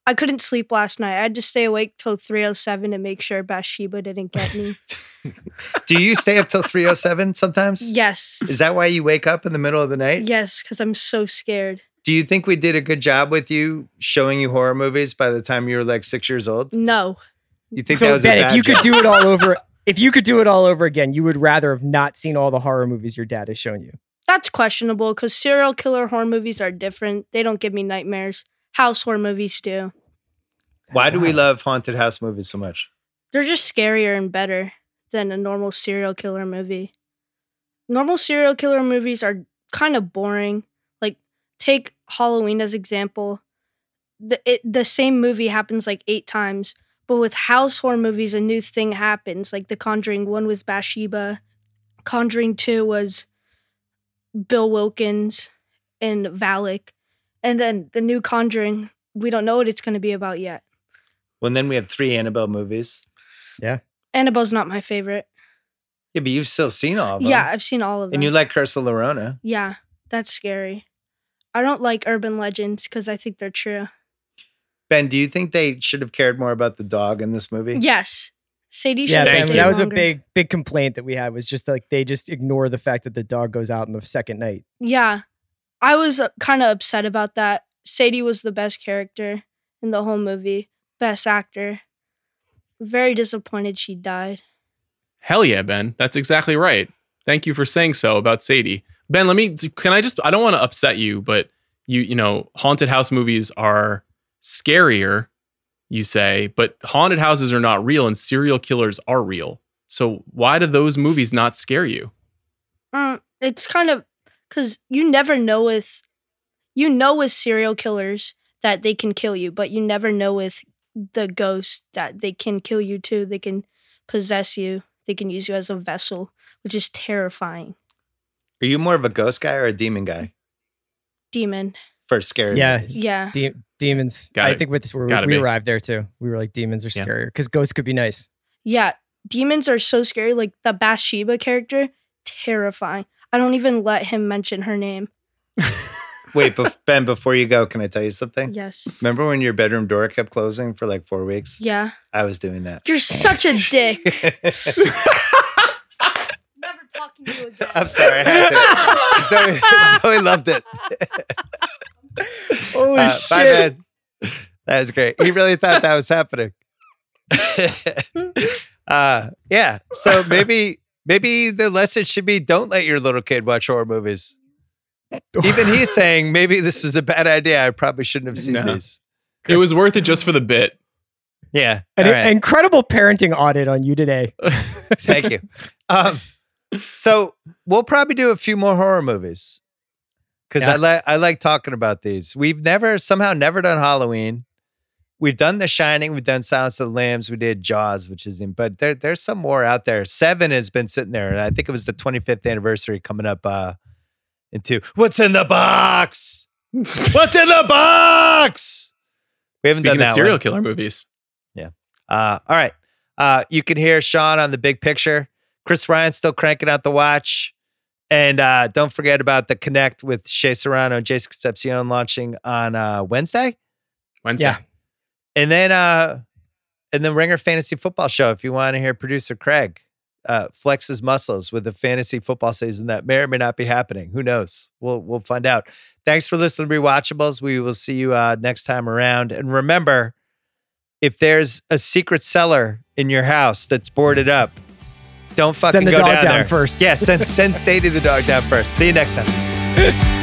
I couldn't sleep last night. I had to stay awake till 307 to make sure Bathsheba didn't get me. (laughs) Do you stay up till 307 sometimes? yes. Is that why you wake up in the middle of the night? Yes, because I'm so scared. Do you think we did a good job with you showing you horror movies by the time you were like six years old? No. You think so that was Ben, a if bad you could do it all (laughs) over, if you could do it all over again, you would rather have not seen all the horror movies your dad has shown you. That's questionable because serial killer horror movies are different. They don't give me nightmares. House horror movies do. Why do we love haunted house movies so much? They're just scarier and better than a normal serial killer movie. Normal serial killer movies are kind of boring. Like take Halloween as example. The it, the same movie happens like 8 times, but with house horror movies a new thing happens. Like The Conjuring 1 was Bathsheba, Conjuring 2 was Bill Wilkins and Valak, and then the new Conjuring, we don't know what it's going to be about yet. Well, and then we have three Annabelle movies. Yeah. Annabelle's not my favorite. Yeah, but you've still seen all of them. Yeah, I've seen all of them. And you like Curse of Llorona. yeah, that's scary. I don't like urban legends because I think they're true. Ben, do you think they should have cared more about the dog in this movie? Yes, Sadie should Yeah, have Thank stayed that was longer. a big, big complaint that we had was just like they just ignore the fact that the dog goes out in the second night. Yeah, I was uh, kind of upset about that. Sadie was the best character in the whole movie, best actor. Very disappointed she died. Hell yeah, Ben. That's exactly right. Thank you for saying so about Sadie. Ben, let me can I just I don't want to upset you, but you you know, haunted house movies are scarier, you say, but haunted houses are not real and serial killers are real. So why do those movies not scare you? Mm, it's kind of because you never know with you know with serial killers that they can kill you, but you never know with the ghost that they can kill you too. They can possess you. They can use you as a vessel, which is terrifying. Are you more of a ghost guy or a demon guy Demon. for scary Yeah. movies? Yeah. De- demons. Gotta- I think with this, we, we arrived there too. We were like, demons are Yeah. scarier because ghosts could be nice. Yeah. Demons are so scary. Like the Bathsheba character, terrifying. I don't even let him mention her name. Wait, bef- Ben, before you go, can I tell you something? Yes. Remember when your bedroom door kept closing for like four weeks? Yeah. I was doing that. You're such a dick. (laughs) Never talking to you again. I'm sorry. I had to. (laughs) Zoe, Zoe loved it. (laughs) Holy Uh, bye, Ben. That was great. He really thought that was happening. uh, yeah. So maybe maybe the lesson should be don't let your little kid watch horror movies. (laughs) Even he's saying maybe this is a bad idea. I probably shouldn't have seen No. these. It was worth it just for the bit. Yeah. An All right. incredible parenting audit on you today. (laughs) Thank you. Um, so we'll probably do a few more horror movies because I like I like talking about these. We've never somehow never done Halloween. We've done The Shining. We've done Silence of the Lambs. We did Jaws, which is in, but there there's some more out there. Seven has been sitting there, and I think it was the 25th anniversary coming up. Uh, into what's in the box? (laughs) what's in the box? We haven't Speaking done of that serial one. killer movies. Yeah. Uh, all right. Uh, you can hear Sean on the big picture. Chris Ryan still cranking out the watch. And uh, don't forget about the Connect with Shea Serrano and Jason Concepcion launching on uh, Wednesday. Wednesday. Yeah. And then uh, and the Ringer Fantasy Football Show, if you want to hear producer Craig uh, flex his muscles with the fantasy football season that may or may not be happening. Who knows? We'll we'll find out. Thanks for listening to Rewatchables. We will see you uh, next time around. And remember, if there's a secret cellar in your house that's boarded up, don't fucking Send the go dog down, down there first. Yeah, send send (laughs) Sadie the dog down first. See you next time. (laughs)